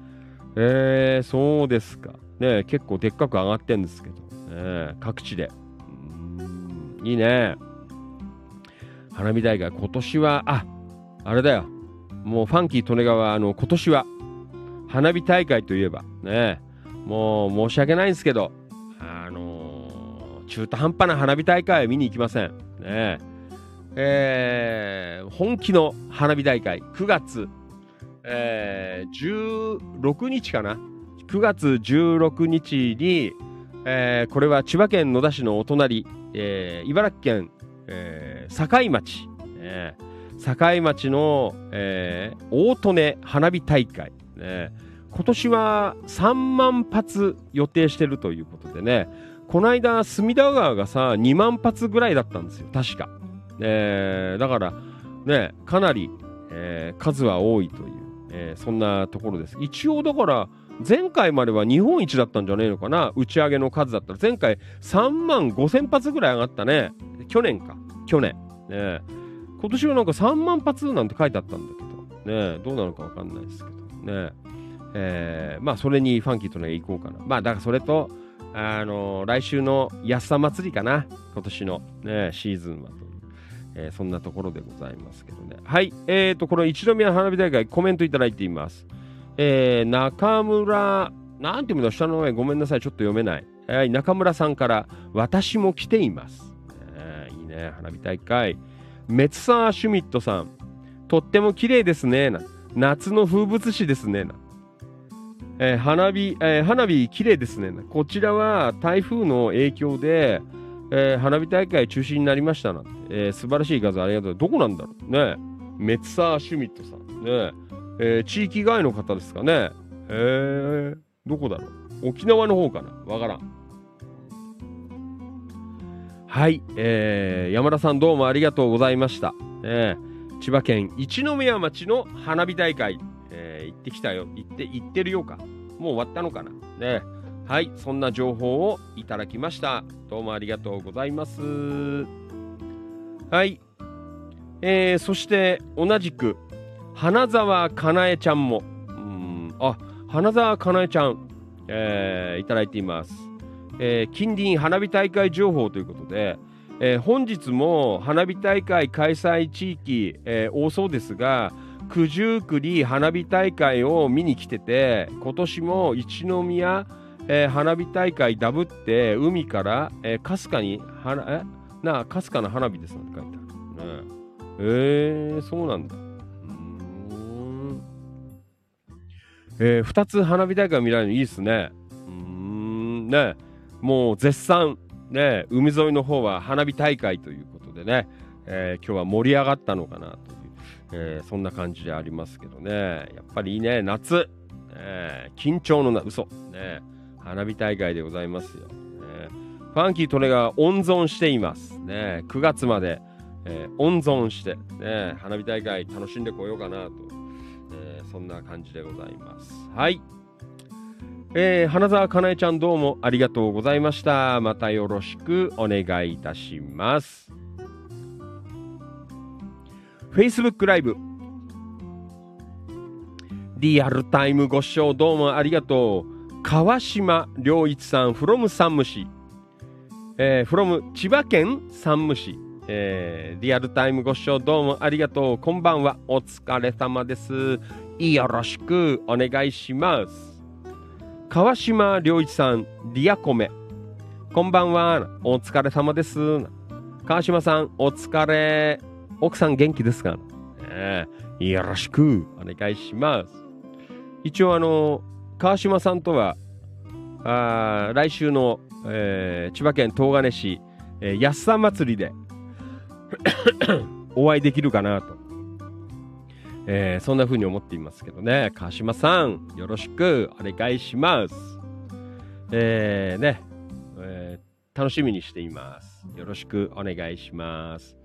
えーそうですか、ね、結構でっかく上がってるんですけど、ね、各地で、うん。いいね、花火大会、今年は、ああれだよ、もうファンキー利根川、あの今年は花火大会といえば、ね、もう申し訳ないんですけど、あのー中途半端な花火大会は見に行きません。ねえ。ー本気の花火大会、9月、えー16日かな。9月16日に、えーこれは千葉県野田市のお隣、えー茨城県、えー境町、ね境町の、えー大利根花火大会、ね、今年は3万発予定してるということでね。この間隅田川がさ2万発ぐらいだったんですよ。確か、えーだからねかなり、えー数は多いという、えーそんなところです。一応だから前回までは日本一だったんじゃねえのかな。打ち上げの数だったら。前回3万5千発ぐらい上がったね。去年か。去年。ね。今年はなんか3万発なんて書いてあったんだけど。ね。どうなのかわかんないですけど。ね。えーまあそれにファンキーとね行こうかな。まあだからそれとあの来週の安さ祭りかな。今年のねシーズンはという、えーそんなところでございますけどね。はい。えーとこの一宮花火大会コメントいただいています。えー中村なんていうの下の名前。ごめんなさい。ちょっと読めない、はい、中村さんから私も来ています、えーいいね。花火大会。メツサー・シュミットさん。とっても綺麗ですね。夏の風物詩ですね。な。えー花火、えー花火綺麗ですね。こちらは台風の影響で、えー花火大会中止になりましたな、えー素晴らしい画像ありがとう。どこなんだろうね。メツサー・シュミットさん。ね。えー地域外の方ですかね。えー、どこだろう。沖縄の方かな。わからん。はい、えー山田さんどうもありがとうございました、えー千葉県一宮町の花火大会、えー行ってきたよ。行って行ってるようか。もう終わったのかな。ね。はい。そんな情報をいただきました。どうもありがとうございます。はい。えーそして同じく花澤かなえちゃんも。うん。あ花澤かなえちゃん、えーいただいています。えー近隣花火大会情報ということで、えー本日も花火大会開催地域、えー多そうですが九十九里花火大会を見に来てて今年も一宮、えー花火大会ダブって海から、えーかすかに花えなかすかな花火ですなんて書いてある、ね、え。ー、そうなんだ。うん。えー、2つ花火大会見られるのいいですね。うん。ねもう絶賛。ね海沿いの方は花火大会ということでね、えー今日は盛り上がったのかなと、えーそんな感じでありますけどね。やっぱりいいね。夏、ね緊張のな嘘。ね。花火大会でございますよ、ね。ファンキートレが温存しています。ね。9月まで、えー温存して、ね、花火大会楽しんでこようかなと、えそんな感じでございます。はい。えー花澤かなえちゃんどうもありがとうございました。またよろしくお願いいたします。Facebook ライブリアルタイムご視聴どうもありがとう。川島良一さん from 山武市、えー、from 千葉県山武市、えーリアルタイムご視聴どうもありがとう。こんばんは。お疲れ様です。よろしくお願いします。川島良一さん、リアコメ。こんばんは。お疲れ様です。川島さん、お疲れ。奥さん元気ですか、ねよろしくお願いします。一応、あの、川島さんとは、あ来週の、えー千葉県東金市、えー安さ祭りで お会いできるかなと。えーそんな風に思っていますけどね。川島さん、よろしくお願いします。えーね、えー楽しみにしています。よろしくお願いします。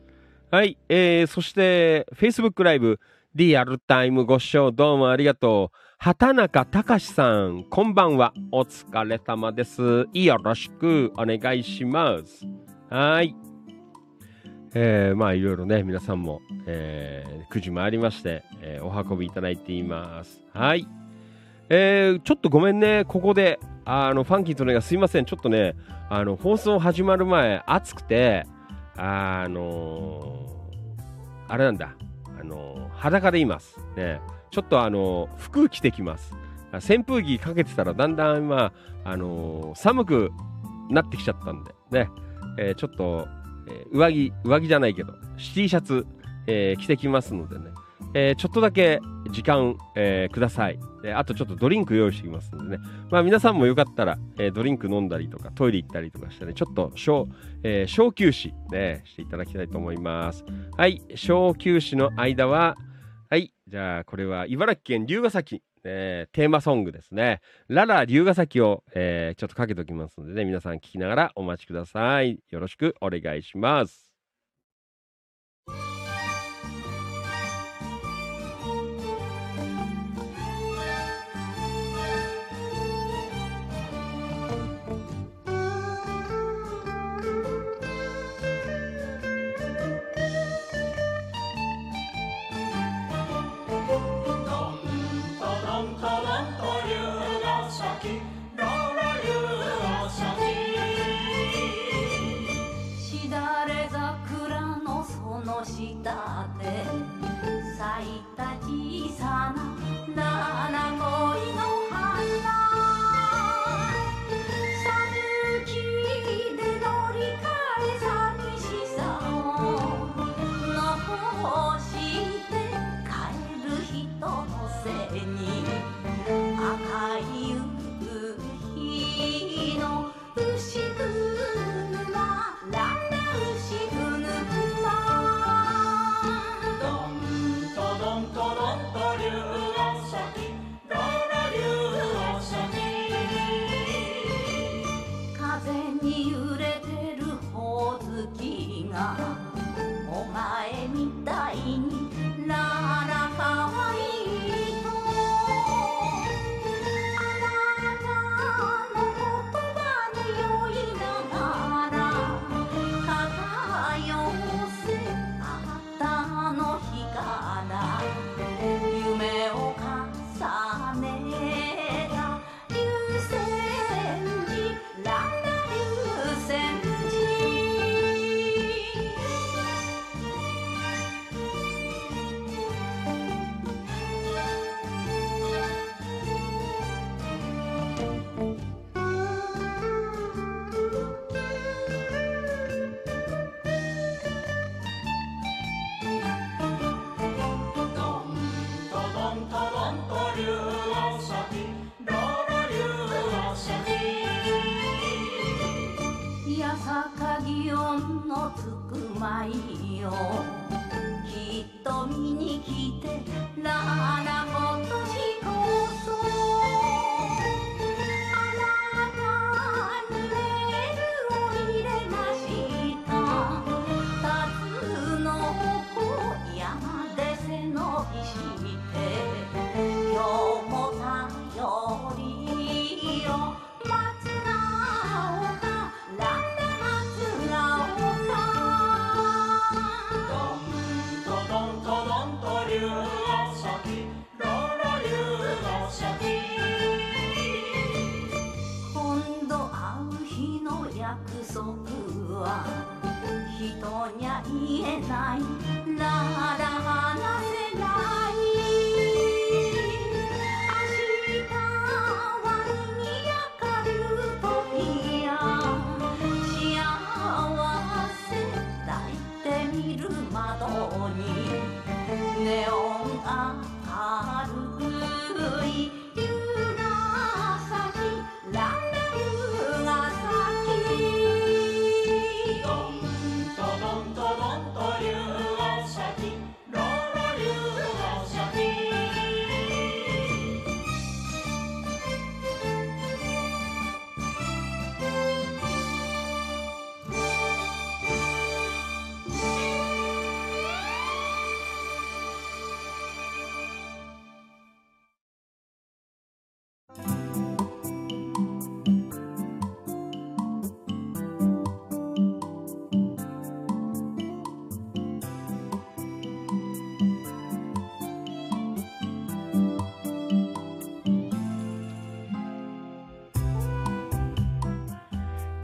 はい、えーそして、Facebook ライブ、リアルタイムご視聴どうもありがとう。畑中隆さん、こんばんは。お疲れ様です。よろしくお願いします。はい。えーまあいろいろね、皆さんも、えー9時回りまして、えーお運びいただいています。はい。えーちょっとごめんね、ここで、あの、ファンキーとねがすいません、ちょっとね、あの、放送始まる前、暑くて、あのーあれなんだ、あのー裸でいます。ね、ちょっとあのー服着てきます。扇風機かけてたらだんだん、今あ、あの寒くなってきちゃったんで、ね、えちょっと、え上着、上着じゃないけど、T シャツ、え着てきますのでね、えーちょっとだけ時間、えーください。であとちょっとドリンク用意してきますのでね、まあ皆さんもよかったら、えドリンク飲んだりとか、トイレ行ったりとかしてね、ちょっと小、え小休止、ね、していただきたいと思います。はい、小休止の間は、はい、じゃあこれは茨城県龍ヶ崎、えーテーマソングですね。ララ龍ヶ崎を、えーちょっとかけておきますのでね、皆さん聞きながらお待ちください。よろしくお願いします。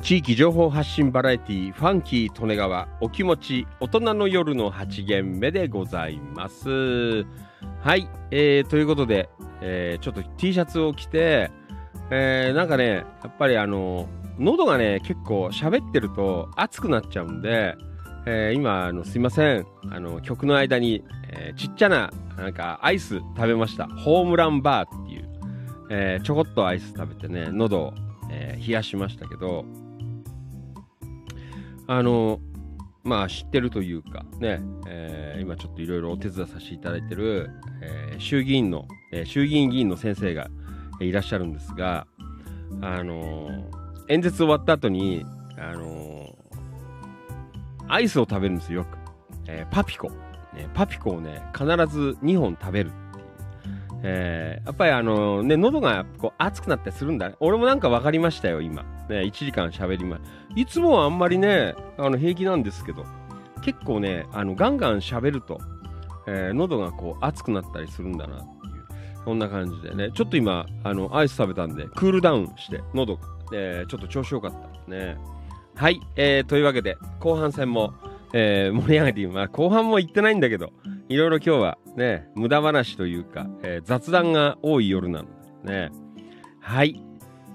地域情報発信バラエティファンキー利根川お気持ち大人の夜の8限目でございますはい、えー、ということで、えーちょっと T シャツを着て、えーなんかね、やっぱりあの、喉がね、結構喋ってると熱くなっちゃうんで、えー今、あの、すいません、あの、曲の間に、えーちっちゃな、なんか、アイス食べました。ホームランバーっていう、えーちょこっとアイス食べてね、喉を、えー冷やしましたけど、あの、まあ知ってるというかね、えー今ちょっといろいろお手伝いさせていただいてる、えー衆議院の、えー衆議院議員の先生がいらっしゃるんですが、あの演説終わった後に、あのーアイスを食べるんですよ、よく。えーパピコ、ね。パピコをね、必ず2本食べる。えーやっぱりあのね、喉がこう熱くなったりするんだね。俺もなんか分かりましたよ、今。ね、1時間喋りまいつもはあんまりね、あの平気なんですけど、結構ね、あのガンガン喋ると、えー喉がこう熱くなったりするんだなっていう、そんな感じでね、ちょっと今、あのアイス食べたんで、クールダウンして、喉が、えーちょっと調子よかったですね。はい、えーというわけで、後半戦も、えー盛り上げてます。後半も行ってないんだけど、いろいろ今日はね、無駄話というか、えー雑談が多い夜なんだね。はい。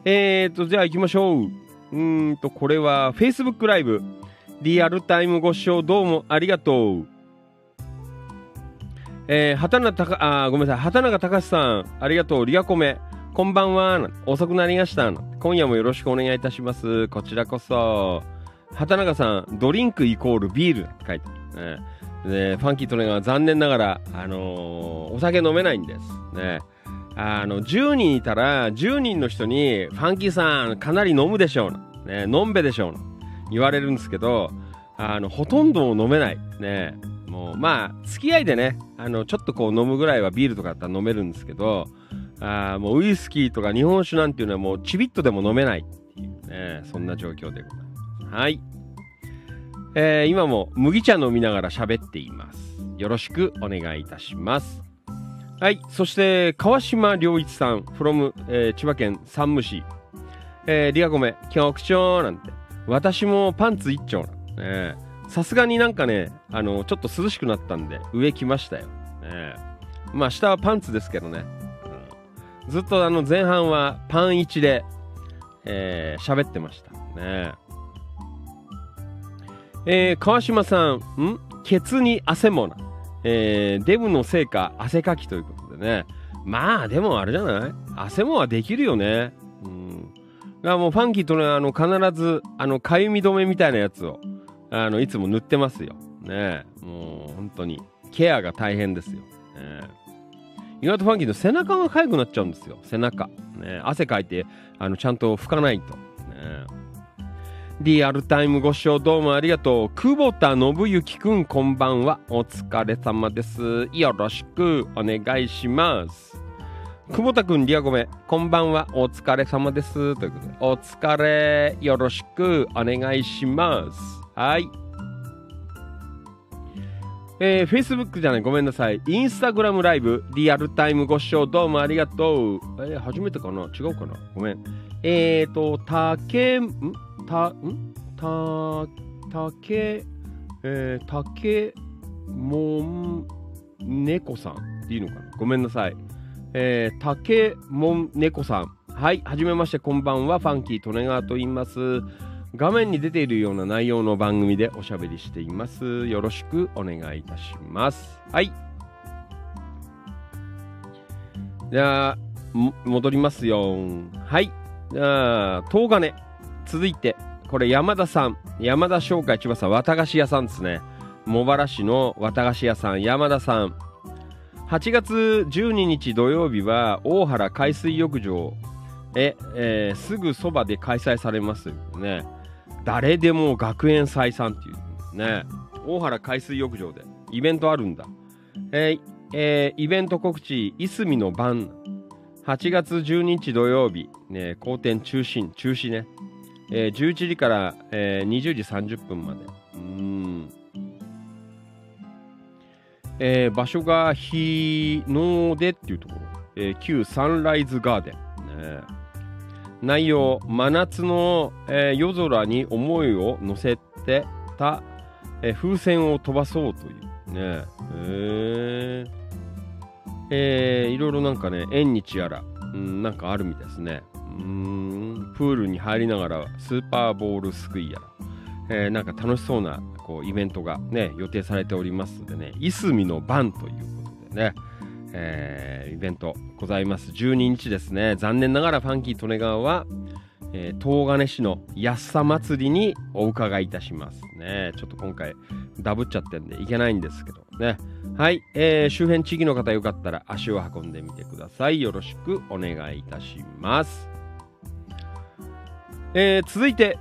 えーと、じゃあ行きましょう。うんと、これは Facebook ライブ。リアルタイムご視聴どうもありがとう。えー、畑中た、あごめんなさい。畑中隆さん、ありがとう。リアコメ。こんばんは。遅くなりました。今夜もよろしくお願いいたします。こちらこそ。畑中さん、ドリンクイコールビール書いてある。ねでファンキートレが残念ながら、あのーお酒飲めないんです。ね。あの、10人いたら、10人の人に、ファンキーさん、かなり飲むでしょうな。ね、飲んべでしょうな。言われるんですけど、あの、ほとんど飲めない。ね。もう、まあ、付き合いでね、あの、ちょっとこう飲むぐらいはビールとかだったら飲めるんですけど、あもうウイスキーとか日本酒なんていうのはもうちびっとでも飲めないっていうね、そんな状況でございます。はい。えー今も麦茶飲みながら喋っています。よろしくお願いいたします。はい。そして、川島良一さん、from、えー千葉県山武市。えーリアコメ、局長なんて。私もパンツ一丁なんさすがになんかね、あの、ちょっと涼しくなったんで、上来ましたよ。ねまあ、下はパンツですけどね。ずっとあの、前半はパン1で、えー喋ってました。ねえー川島さん、ん？ケツに汗もな。えーデブのせいか汗かきということでね。まあ、でもあれじゃない？汗もはできるよね。うん。がもうファンキーとね、あの、必ず、あの、かゆみ止めみたいなやつを、あの、いつも塗ってますよ。ねもう、本当に。ケアが大変ですよ。ね意外とファンキーの背中が痒くなっちゃうんですよ。背中。ね汗かいて、あの、ちゃんと拭かないと。ねリアルタイムご視聴どうもありがとう。久保田信之くんこんばんは。お疲れ様です。よろしくお願いします。久保田くんリアゴメ、こんばんは。お疲れ様です。ということで、お疲れ。よろしくお願いします。はい。えー、Facebook じゃない、ごめんなさい。インスタグラムライブ、リアルタイムご視聴どうもありがとう。えー、初めてかな？違うかな？ごめん。えーと、たけ、ん？た、ん？た、たけ、えー、たけもんねこさんっていいのかな？ごめんなさい。えー、たけもんねこさん。はい、はじめまして、こんばんは。ファンキートネガーと言います。画面に出ているような内容の番組でおしゃべりしています。よろしくお願いいたします。はい。じゃあ、戻りますよ。はい。じゃあ、東金。続いて、これ山田さん。山田商会千葉さん、綿菓子屋さんですね。茂原市の綿菓子屋さん、山田さん。8月12日土曜日は大原海水浴場へ、えーすぐそばで開催されますね。誰でも学園祭さんっていうね。大原海水浴場でイベントあるんだ。えーえーイベント告知、いすみの晩。8月12日土曜日、ね、好天中心、中止ね。えー11時から、えー20時30分まで。うん。えー場所が日の出っていうところ、えー旧サンライズガーデン、ね、内容真夏の、えー夜空に思いを乗せてた、えー風船を飛ばそうというねへーえーいろいろなんかね、縁日やら、うん、なんかあるみたいですね。うーん、プールに入りながらスーパーボールすくいやら、えーなんか楽しそうなこうイベントがね、予定されておりますのでね、いすみの番ということでね、えーイベントございます。12日ですね。残念ながらファンキー利根川は、えー東金市の安さ祭りにお伺いいたしますね。ちょっと今回ダブっちゃってんでいけないんですけどね。はい、えー周辺地域の方よかったら足を運んでみてください。よろしくお願いいたします。えー続いて、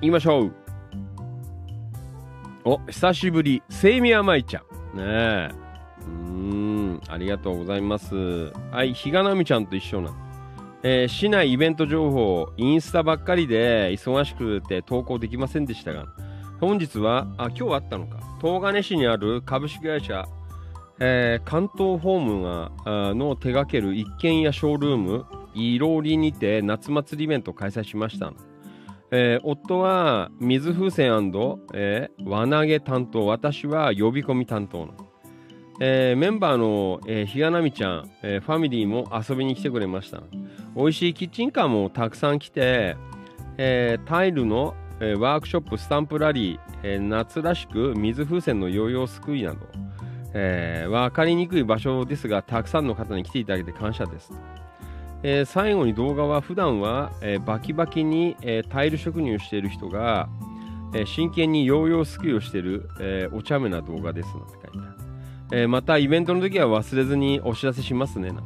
言いましょう。お、久しぶり、セイミヤマイちゃん。ねえ。うーん、ありがとうございます。はい、ひがなみちゃんと一緒な。えー市内イベント情報、インスタばっかりで忙しくて投稿できませんでしたが、本日は、あ、今日あったのか。東金市にある株式会社、えー関東ホームがの手掛ける一軒家ショールーム、いろりにて夏祭りイベントを開催しました。えー夫は水風船、えー輪投げ担当、私は呼び込み担当の。えーメンバーの、えー、ひがなみちゃん、えーファミリーも遊びに来てくれました。美味しいキッチンカーもたくさん来て、えータイルの、えーワークショップ、スタンプラリー、えー夏らしく水風船のヨーヨーすくいなど、えー分かりにくい場所ですが、たくさんの方に来ていただけて感謝です。えー最後に動画は普段は、えーバキバキに、えータイル職人をしている人が、え真剣にヨーヨーすくいをしている、えーお茶目な動画ですなんて書いてある。えまたイベントの時は忘れずにお知らせしますねな、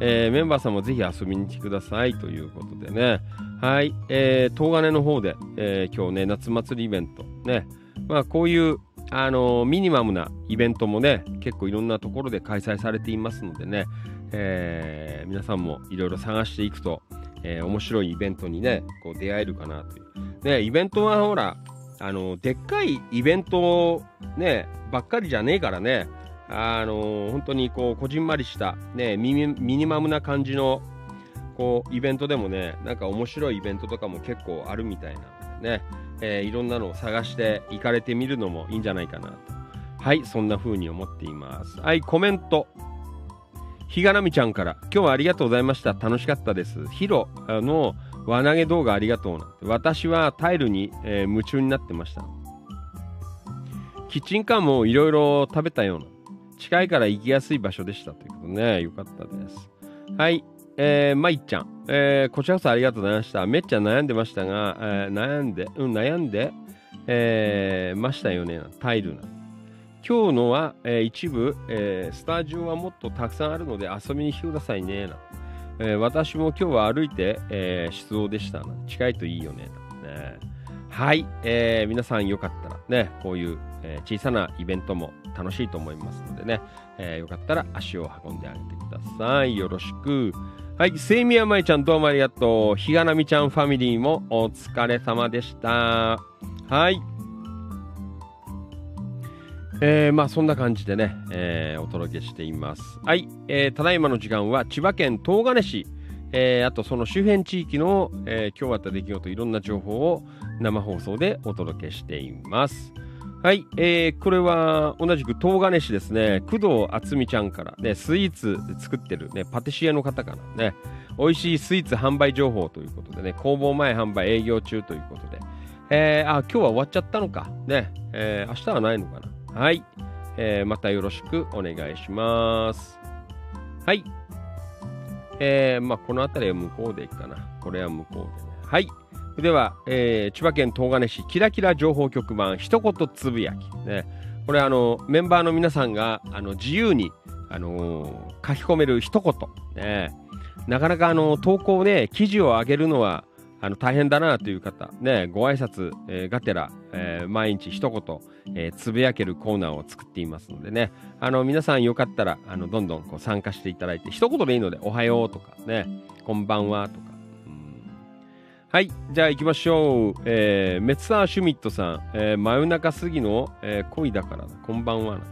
えーメンバーさんもぜひ遊びに来てくださいということでね。はい、えー、東金の方で、え今日ね夏祭りイベント。ね。まあこういうあのミニマムなイベントもね結構いろんなところで開催されていますのでね、えー皆さんもいろいろ探していくと、えー面白いイベントにねこう出会えるかなという。ねイベントはほらあのでっかいイベントねばっかりじゃねえからねあの本当にこうこじんまりした、ね、ミニマムな感じのこうイベントでもねなんか面白いイベントとかも結構あるみたいなね、えーいろんなのを探して行かれてみるのもいいんじゃないかなと。はいそんな風に思っています。はいコメント。ひがなみちゃんから。今日はありがとうございました。楽しかったです。ヒロの輪投げ動画ありがとうな私はタイルに、えー夢中になってました。キッチンカーもいろいろ食べたような。近いから行きやすい場所でした。ということね。よかったです。はい。えー、まいっちゃん、えーこちらこそありがとうございました。めっちゃ悩んでましたが、えー悩んでうん悩んで、えーましたよね。タイルな今日のは、えー一部、えースタジオはもっとたくさんあるので遊びに来てくださいねな、えー私も今日は歩いて、えー出動でしたな近いといいよねなねはい、えー皆さんよかったらねこういう、えー小さなイベントも楽しいと思いますのでね、えーよかったら足を運んであげてくださいよろしくはい、セイミヤマイちゃんどうもありがとう。ひがなみちゃんファミリーもお疲れ様でした。はい。えー、まあそんな感じでね、えーお届けしています。はい、えーただいまの時間は千葉県東金市、えーあとその周辺地域の、えー今日あった出来事いろんな情報を生放送でお届けしています。はい、えーこれは同じく東金市ですね、工藤敦美ちゃんから、ね、スイーツ作ってる、ね、パティシエの方からね、美味しいスイーツ販売情報ということでね、工房前販売営業中ということで、えーあ、今日は終わっちゃったのか。ね、えー明日はないのかな。はい、えーまたよろしくお願いします。はい。えーまあ、この辺りは向こうでいいかな。これは向こうでね。はい。では、えー千葉県東金市キラキラ情報局番一言つぶやき。ね、これあの、メンバーの皆さんがあの自由に、あのー書き込める一言。ね、なかなかあの投稿ね、記事を上げるのはあの大変だなという方、ね、ご挨拶、えーがてら、えー毎日一言、えーつぶやけるコーナーを作っていますのでね、あの皆さんよかったらあのどんどんこう参加していただいて、一言でいいので、おはようとかね、こんばんはとか。はい、じゃあ行きましょう。えー、メッサー・シュミットさん、えー真夜中過ぎの、えー恋だから、こんばんは。ね、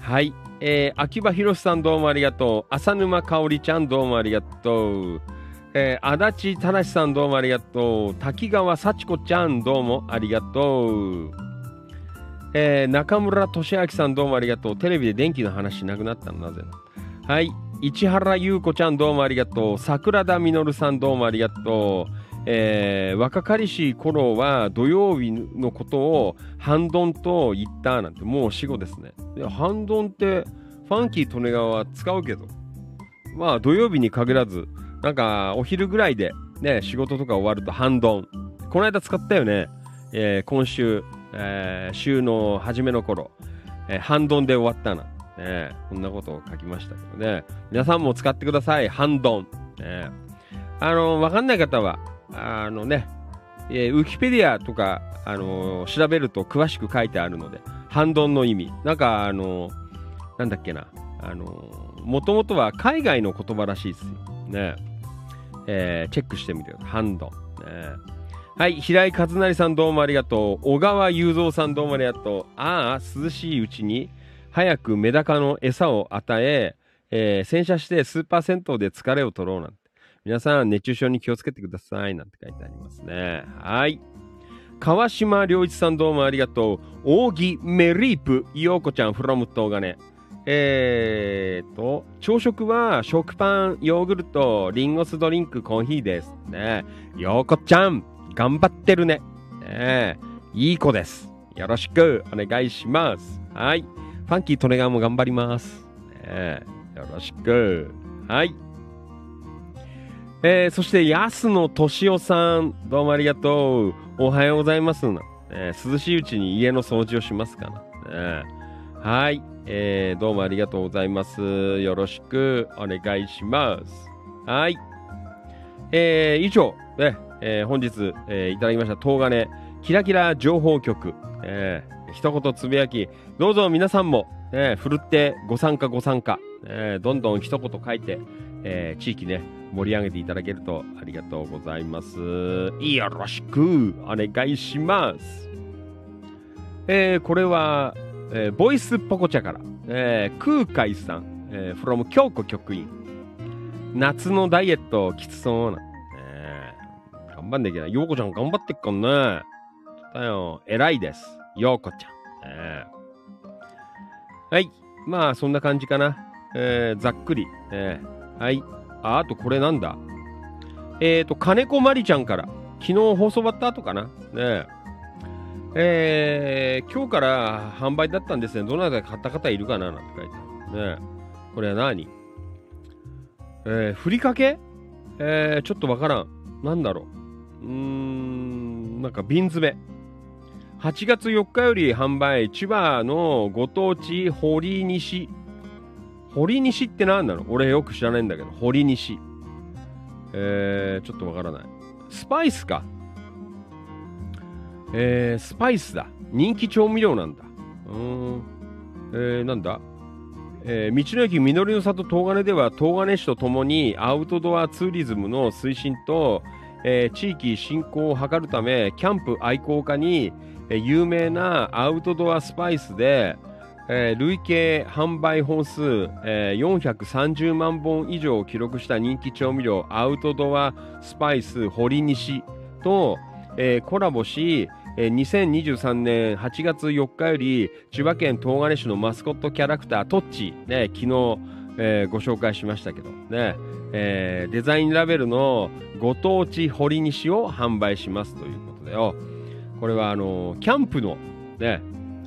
はい、えー、秋葉博さんどうもありがとう。浅沼香織ちゃんどうもありがとう。えー、足立正さんどうもありがとう。滝川幸子ちゃんどうもありがとう。えー中村俊明さんどうもありがとう。テレビで電気の話しなくなったのなぜはい。市原優子ちゃんどうもありがとう。桜田実さんどうもありがとう。えー若かりしい頃は土曜日のことを半ドンと言ったなんてもう死後ですね。で半ドンってファンキー利根川は使うけど、まあ土曜日に限らず、なんかお昼ぐらいでね、仕事とか終わると半ドン。この間使ったよね。えー今週、えー週の初めの頃、えー半ドンで終わったな。ね、こんなことを書きましたけどね。皆さんも使ってください。半ドン。ね、あの、わかんない方は、あのね、えーウィキペディアとか、あの調べると詳しく書いてあるので、半ドンの意味。なんか、あのなんだっけな。あのもともとは海外の言葉らしいですよ。ね。えーチェックしてみてください。ハンド。ね、はい、平井和成さんどうもありがとう。小川雄三さんどうもありがとう。ああ、涼しいうちに早くメダカの餌を与え、えー洗車してスーパー銭湯で疲れを取ろうなんて。皆さん熱中症に気をつけてくださいなんて書いてありますね。はい。川島良一さんどうもありがとう。扇メリープ、ようこちゃん、フロム東金。えーと、朝食は食パン、ヨーグルト、リンゴ酢ドリンク、コーヒーです。ねようこちゃん、頑張ってるね。ねいい子です。よろしくお願いします。はい。ファンキー・トネガーも頑張ります。ねよろしく。はい。えー、そして、安野敏夫さん、どうもありがとう。おはようございます。え涼しいうちに家の掃除をしますかな。ねはい、えーどうもありがとうございます。よろしくお願いします。はい。えー以上、ねえー本日、えーいただきました東金キラキラ情報局、えー一言つぶやき、どうぞ皆さんも、えーふるってご参加ご参加、えーどんどん一言書いて、えー地域ね、盛り上げていただけるとありがとうございます。よろしくお願いします。えーこれは、えーボイスポコチャから、えー空海さん、えー、from 京子局員。夏のダイエットきつそうな。ねえ頑張んなきゃない。ようこちゃん頑張ってっかんね。だよ。偉いです。ようこちゃん。ねえはい。まあ、そんな感じかな。えーざっくり。えーはい。あ、あとこれなんだ？えっ、ー、と、金子まりちゃんから。昨日放送終わった後かな？ねええー今日から販売だったんですね。どなたか買った方いるかななんて書いてある。ねこれは何？えー、ふりかけ？えー、ちょっとわからん。なんだろう。うーん、なんか瓶詰め。8月4日より販売、千葉のご当地堀西。堀西って何なの？俺よく知らないんだけど、堀西。えー、ちょっとわからない。スパイスか。えー、スパイスだ。人気調味料なんだ。うん。えー、なんだ？えー道の駅みのりの里東金では東金市とともにアウトドアツーリズムの推進と、えー地域振興を図るためキャンプ愛好家に、えー有名なアウトドアスパイスで、えー累計販売本数、えー430万本以上を記録した人気調味料アウトドアスパイス堀西と、えーコラボし、えー2023年8月4日より千葉県東金市のマスコットキャラクタートッチ、ね、昨日、えーご紹介しましたけど、ねえーデザインラベルのご当地堀西を販売しますということでよ。これはあのキャンプの,、ね、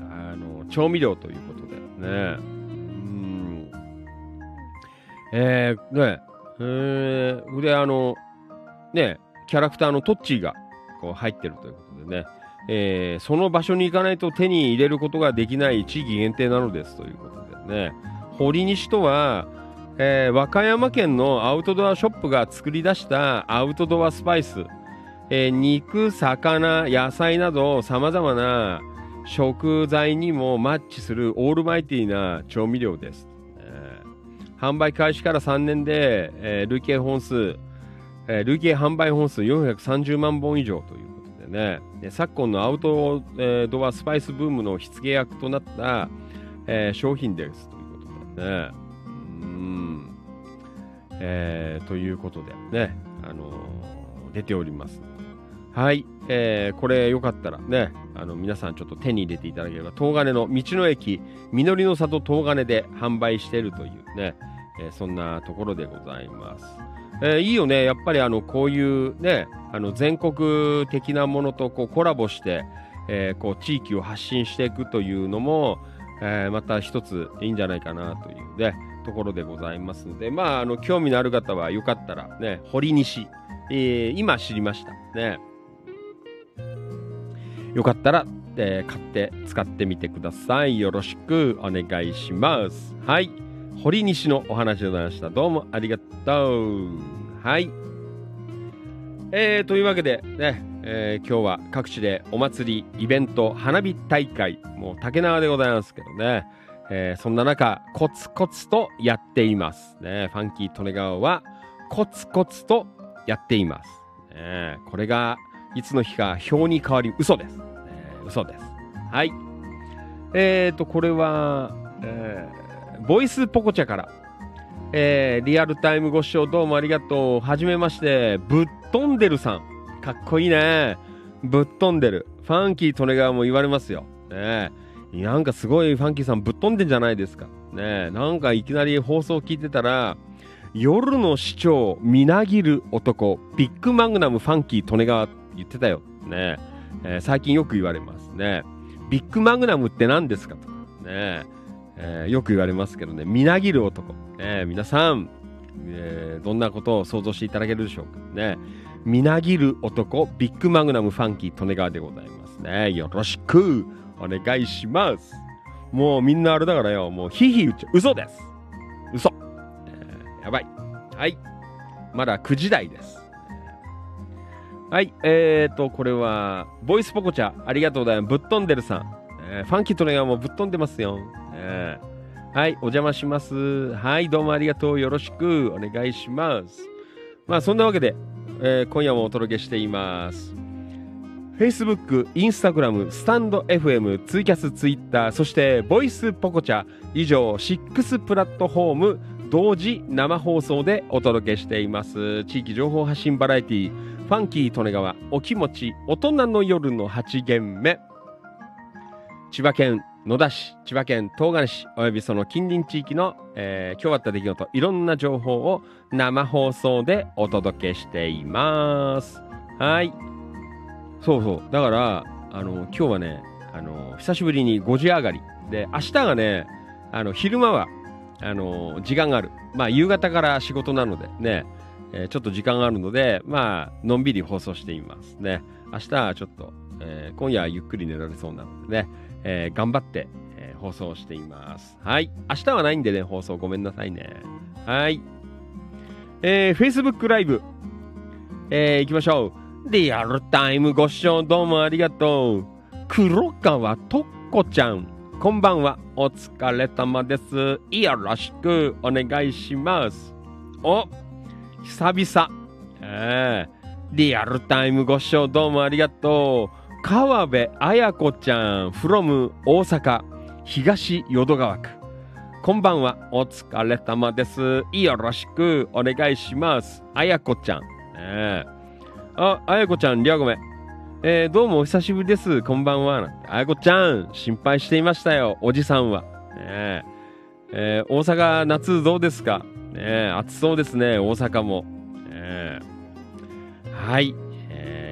あの調味料ということでね。うん。えー、ねえー、であのねキャラクターのトッチーがこう入ってるということでね。えーその場所に行かないと手に入れることができない地域限定なのですということでね。堀西とは、えー和歌山県のアウトドアショップが作り出したアウトドアスパイス、えー肉、魚、野菜などさまざまな食材にもマッチするオールマイティーな調味料です、えー販売開始から3年で、えー累計本数、えー累計販売本数430万本以上というね、昨今のアウトドアスパイスブームの火付け役となった、えー商品ですということでね。うん。えーということでね、あのー出ております。はい、えーこれよかったらね、あの皆さんちょっと手に入れていただければ東金の道の駅実りの里東金で販売しているというね、えーそんなところでございます。えーいいよね。やっぱりあのこういうねあの全国的なものとこうコラボして、えーこう地域を発信していくというのも、えーまた一ついいんじゃないかなというねところでございますのでまああの興味のある方はよかったらね堀西、えー今知りました。ね。よかったら、えー買って使ってみてください。よろしくお願いします。はい。堀西のお話でございましたどうもありがとうはいえー、というわけでね、えー今日は各地でお祭りイベント花火大会もう竹縄でございますけどねえーそんな中、コツコツとやっています。ね、ファンキー利根川はコツコツとやっています。ね、これがいつの日か表に変わり嘘です。ね、嘘です。はい。えーと、これは、えーボイスポコチャから、えーリアルタイムご視聴どうもありがとう。はじめまして、ぶっ飛んでるさん。かっこいいね。ぶっ飛んでる。ファンキー利根川も言われますよ。ねなんかすごいファンキーさんぶっ飛んでんじゃないですか。ね、なんかいきなり放送聞いてたら、夜の市長、みなぎる男、ビッグマグナムファンキー利根川言ってたよ。ねえー最近よく言われますね。ビッグマグナムって何ですかとか、ねえーよく言われますけどね、みなぎる男。ねえ皆さん、えーどんなことを想像していただけるでしょうか。ねみなぎる男、ビッグマグナムファンキー利根川でございますね。よろしくお願いします。もうみんなあれだからよ、もうヒヒ言っちゃう。嘘です。嘘。えーやばい。はい。まだ9時台です。はい。えーと、これは、ボイスポコチャ、ありがとうございます。ぶっ飛んでるさん。えーファンキーとのがもぶっ飛んでますよ。えーはい。お邪魔します。はい。どうもありがとう。よろしくお願いします。まあ、そんなわけで、えー今夜もお届けしています。Facebook、Instagram、スタンド FM、ツイキャス、ツイッター、そしてボイスポコチャ以上6プラットフォーム同時生放送でお届けしています。地域情報発信バラエティーファンキー利根川お気持ち大人の夜の8限目千葉県野田市、千葉県東金市、およびその近隣地域の、えー今日あった出来事、いろんな情報を生放送でお届けしています。はい。そうそう。だから、あの、今日はね、あの、久しぶりに5時上がり。で、明日がね、あの、昼間は、あの、時間がある。まあ、夕方から仕事なのでね、えーちょっと時間があるので、まあ、のんびり放送していますね。明日はちょっと、えー今夜はゆっくり寝られそうなのでね、えー頑張って、えー放送しています。はい。明日はないんでね、放送ごめんなさいね。はい。えー、Facebook ライブ、えー、行きましょう。リアルタイムご視聴どうもありがとう。黒川とっこちゃん。こんばんは。お疲れ様です。よろしくお願いします。お、久々。えー、リアルタイムご視聴どうもありがとう。川辺彩子ちゃん from 大阪東淀川区。こんばんは。お疲れ様です。よろしくお願いします。彩子ちゃん。ねえあ、あやこちゃん、りゃごめん。えーどうもお久しぶりです。こんばんは。なんてあやこちゃん、心配していましたよ。おじさんは。ねええー大阪、夏どうですか？ねえ暑そうですね。大阪も。ねえはい、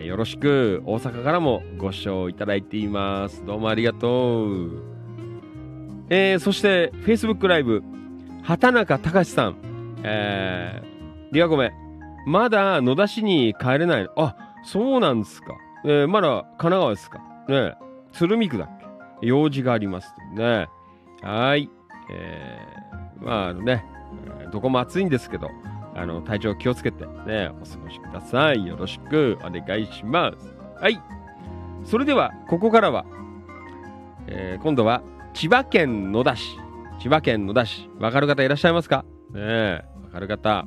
よろしく。大阪からもご視聴いただいています。どうもありがとう。えーそして、Facebook ライブ、畑中隆さん。えー、りゃごめん。まだ野田市に帰れない。あ、そうなんですか。えーまだ神奈川ですか。ね鶴見区だっけ。用事があります。ねはい。えーまあ、ね、どこも暑いんですけど、あの、体調気をつけてね、お過ごしください。よろしくお願いします。はい。それでは、ここからは、えー今度は千葉県野田市。千葉県野田市。わかる方いらっしゃいますか？ねえ、わかる方。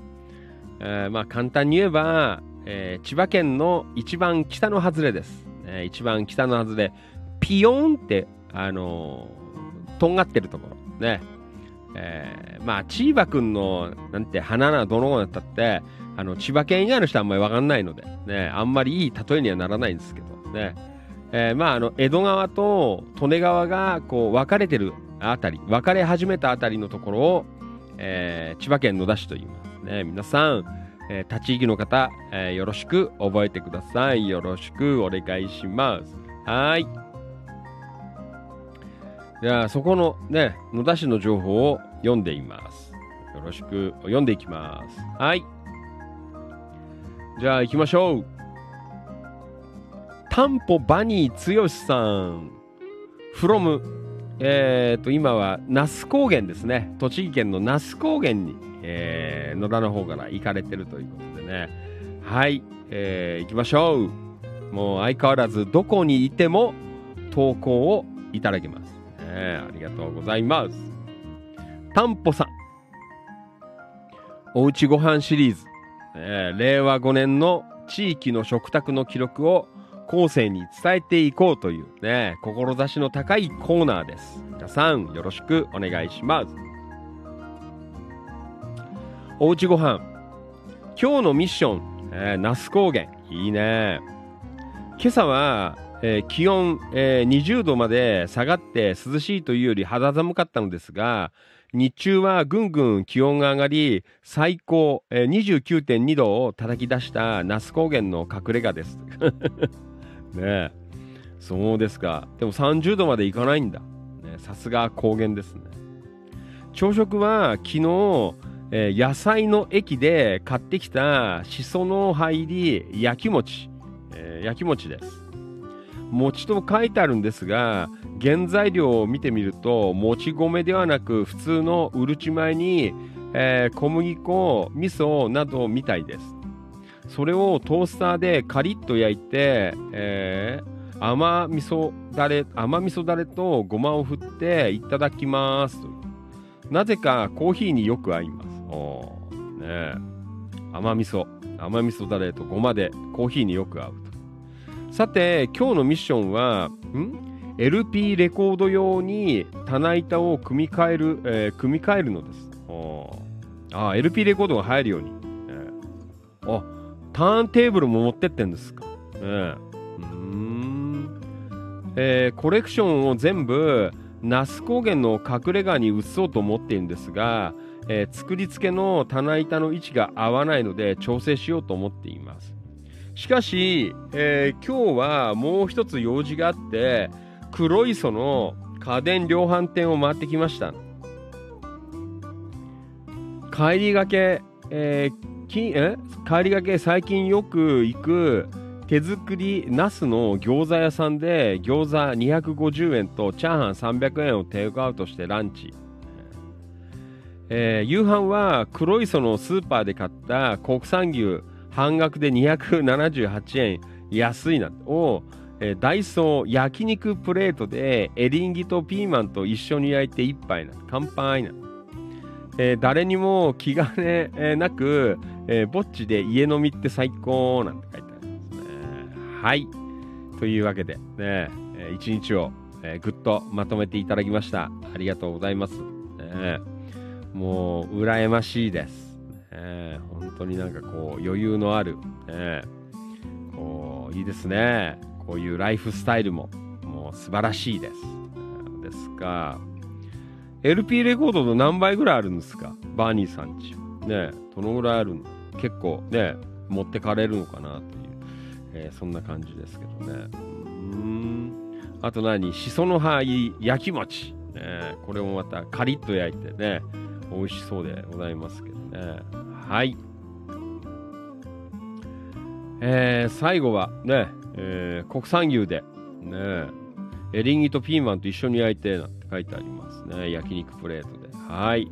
えーまあ簡単に言えば、えー千葉県の一番北の外れです。ね一番北の外れ、ピヨーンって、あのーとんがってるところ。ね。えーまあ、千葉くんの、なんて、花などの子だったって、あの、千葉県以外の人はあんまりわかんないので、ね、あんまりいい例えにはならないんですけど、ね。えーまあ、あの江戸川と利根川がこう分かれてるあたり分かれ始めたあたりのところを、えー千葉県野田市と言います。ね皆さん、えー立ち入りの方、えーよろしく覚えてください。よろしくお願いします。はい。じゃあそこのね野田市の情報を読んでいます。よろしく読んでいきます。はい。じゃあ行きましょう。タンポバニー剛さん。from えー、と今は那須高原ですね。栃木県の那須高原に、えー野田の方から行かれてるということでね。はい、えー行きましょう。もう相変わらずどこにいても投稿をいただけます、ね、ありがとうございますタンポさんおうちごはんシリーズ、えー令和5年の地域の食卓の記録を後世に伝えていこうというね、志の高いコーナーです。皆さん、よろしくお願いします。おうちごはん。今日のミッション、えー、那須高原。いいね。今朝は、えー気温、えー20度まで下がって涼しいというより肌寒かったのですが、日中はぐんぐん気温が上がり、最高、えー29.2度を叩き出した那須高原の隠れ家です。ねえ。そうですか。でも30度までいかないんだ。ねさすが高原ですね。朝食は昨日、えー野菜の駅で買ってきたしその入り焼き餅、えー焼き餅です。餅と書いてあるんですが、原材料を見てみると、もち米ではなく、普通のうるち米に、えー小麦粉、味噌などみたいです。それをトースターでカリッと焼いて、えー甘味噌だれ、甘味噌だれとごまを振っていただきます。なぜかコーヒーによく合います。おね甘味噌、甘味噌だれとごまでコーヒーによく合うと。さて、今日のミッションは、ん ?LP レコード用に棚板を組み替える、えー組み替えるのです。おーあ LP レコードが入るように。えーあ、ターンテーブルも持ってってんですか。えうーん。えーコレクションを全部、那須高原の隠れ家に移そうと思っているんですが、えー作り付けの棚板の位置が合わないので調整しようと思っています。しかし、えー今日はもう一つ用事があって、黒磯の家電量販店を回ってきました。帰りがけ、えーきえ？帰りがけ最近よく行く手作りナスの餃子屋さんで餃子250円とチャーハン300円をテイクアウトしてランチ。えー夕飯は黒磯のスーパーで買った国産牛半額で278円安いな。を、えーダイソー焼肉プレートでエリンギとピーマンと一緒に焼いて一杯な。乾杯な、えー誰にも気兼ねえーなく、えーぼっちで家飲みって最高なんて書いてありますね。はい。というわけでね、一日を、えーぐっとまとめていただきました。ありがとうございます、ねもう羨ましいです。ね、本当になんかこう余裕のある、ね、こういいですね。こういうライフスタイルももう素晴らしいです。ですが、LP レコードの何倍ぐらいあるんですか？バーニーさんち。ねどのぐらいあるの？結構ね、持ってかれるのかなという、えーそんな感じですけどね。うん。あと何？しその葉焼き餅。ね、これもまたカリッと焼いてね、美味しそうでございますけどね。はい。えー最後はね、えー国産牛で、ね、エリンギとピーマンと一緒に焼いてなんて書いてありますね。焼肉プレートで。はい。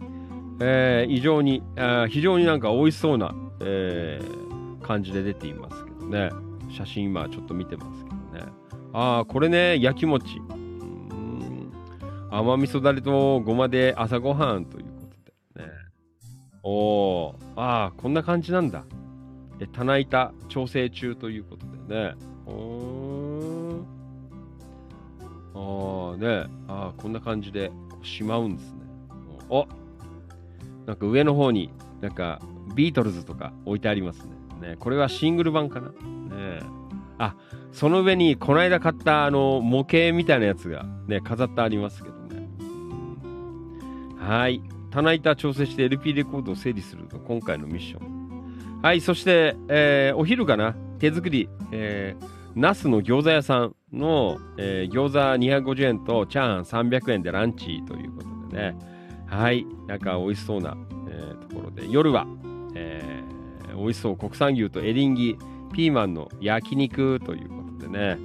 えー非常に、あー非常になんか美味しそうな、えー感じで出ていますけどね。写真今ちょっと見てますけどね。ああ、これね、焼き餅。うん甘味噌だれとごまで朝ごはんという。おー、ああ、こんな感じなんだ。え、棚板調整中ということでね。おー。ああ、ね。ああ、こんな感じでしまうんですね。おなんか上の方に、なんかビートルズとか置いてありますね。ねこれはシングル版かな。ねあその上にこの間買ったあの模型みたいなやつがね飾ってありますけどねはい棚板調整して LP レコードを整理するのが今回のミッション。はい。そして、えーお昼かな手作り、えー、ナスの餃子屋さんの、えー餃子250円とチャーハン300円でランチということでね。はい。なんか美味しそうな、えーところで夜は、えー美味しそう。国産牛とエリンギピーマンの焼肉ということでね。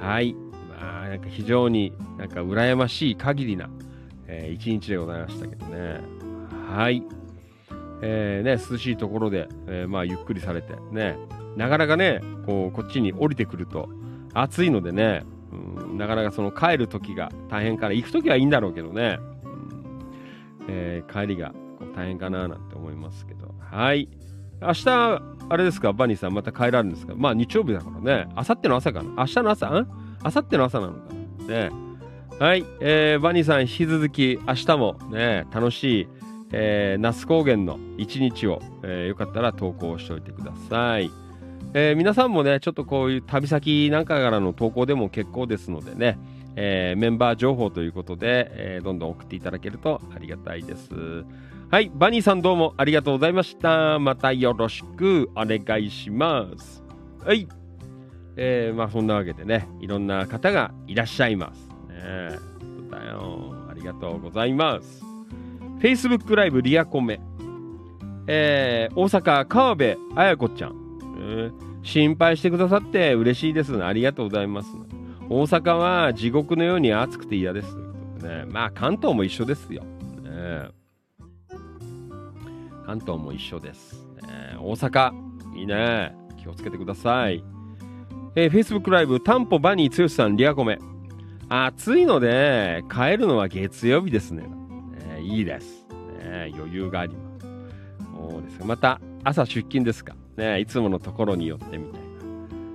はい。まあなんか非常になんか羨ましい限りな、えー一日でございましたけどね。はい。えーね涼しいところで、えーまあゆっくりされてね。なかなかねこうこっちに降りてくると暑いのでね、うん、なかなかその帰る時が大変かな。行く時はいいんだろうけどね、うん。えー帰りがこう大変かななんて思いますけど。はい。明日あれですかバニーさんまた帰られるんですか？まあ日曜日だからね。明後日の朝かな。明日の朝ん？明後日の朝なのか。なね。はい、えーバニーさん引き続き明日もね楽しい、えー那須高原の一日を、えーよかったら投稿しておいてください。えー皆さんもねちょっとこういう旅先なんかからの投稿でも結構ですのでね、えーメンバー情報ということで、えーどんどん送っていただけるとありがたいです。はい、バニーさんどうもありがとうございました。またよろしくお願いします。はい。えーまあそんなわけでね、いろんな方がいらっしゃいます。ね、そうだよ。ありがとうございます。Facebook ライブリアコメ。えー大阪川辺彩子ちゃん、えー心配してくださって嬉しいです。ありがとうございます。大阪は地獄のように暑くて嫌です。ね、まあ関東も一緒ですよ。ね関東も一緒です。ね大阪、いいね。気をつけてください。えー Facebook ライブ、タンポバニー剛さん、リアコメ。暑いので、帰るのは月曜日ですね。ねいいです、ね。余裕があります。そうですまた、朝出勤ですか。ね、いつものところに寄ってみたいな。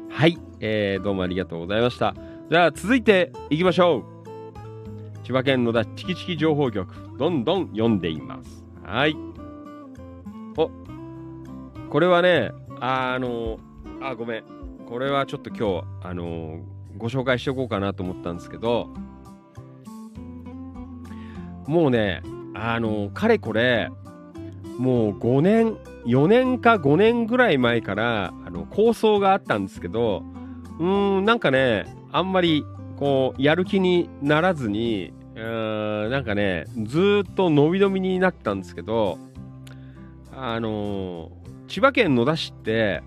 はい、えーどうもありがとうございました。じゃあ、続いていきましょう。千葉県野田チキチキ情報局、どんどん読んでいます。はい。お、これはね、ああの、あ、ごめん。これはちょっと今日、あのご紹介しておこうかなと思ったんですけど、もうね、あのかれこれ、もう5年、4年か5年ぐらい前から、あの、構想があったんですけど、うーん、なんかね、あんまり、こう、やる気にならずに、うーん、なんかね、ずっと伸び伸びになったんですけど、あの千葉県野田市って、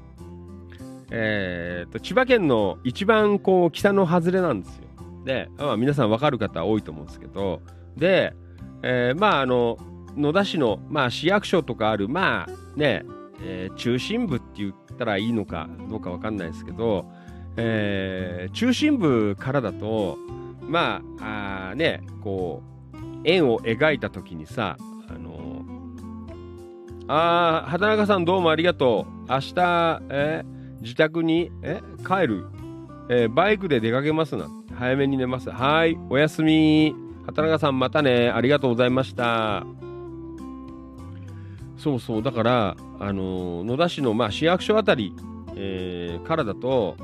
えーと、千葉県の一番こう北の外れなんですよ。で、まあ、皆さんわかる方多いと思うんですけど、で、えーまああの、野田市の、まあ、市役所とかある、まあね、えー中心部って言ったらいいのかどうかわかんないですけど、えー中心部からだと、まあ、あね、こう、円を描いた時にさ、あのあ、畑中さんどうもありがとう。明日、えー自宅に、え帰る、えーバイクで出かけますな。早めに寝ます。はい、おやすみ。畑中さんまたね。ありがとうございました。そうそう、だから、あのー野田市の、まあ、市役所あたり、えーからだと、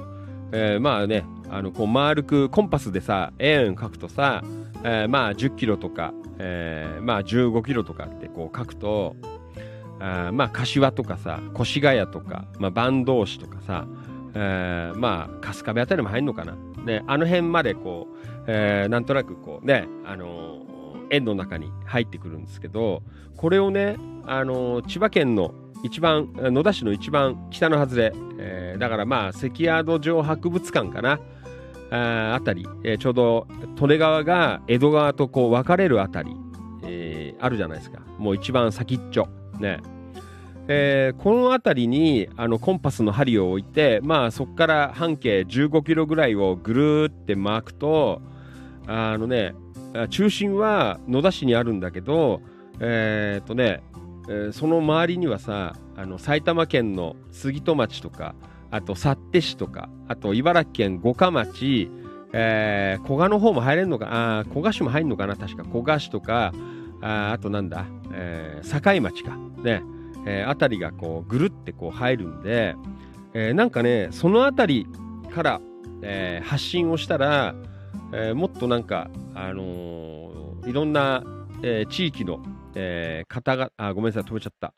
えーまあね、あのこう丸くコンパスでさ、円書くとさ、えーまあ10キロとか、えーまあ15キロとかってこう書くと、まあ柏とかさ、越谷とか、まあ坂東市とかさ、えーまあ春日部あたりも入るのかな。ね、あの辺までこう、えーなんとなくこうね、あのー円の中に入ってくるんですけど、これをね、あのー千葉県の一番、野田市の一番北の外れ、えーだからまあ関宿城博物館かな、ああたり、えーちょうど利根川が江戸川とこう分かれるあたり、えーあるじゃないですか。もう一番先っちょ。ね。えーこの辺りにあのコンパスの針を置いて、まあ、そこから半径15キロぐらいをぐるーって巻くとあのね中心は野田市にあるんだけど、えーっとねえーその周りにはさあの埼玉県の杉戸町とかあと幸手市とかあと茨城県五霞町、えー古河の方も入れるのかあ古河市も入るのかな確か古河市とかああとなんだ、えー境町か。ね。えーあたりがこうぐるってこう入るんで、えーなんかねそのあたりから、えー発信をしたら、えーもっとなんか、あのーいろんな、えー地域の、えー方があごめんなさい止めちゃった。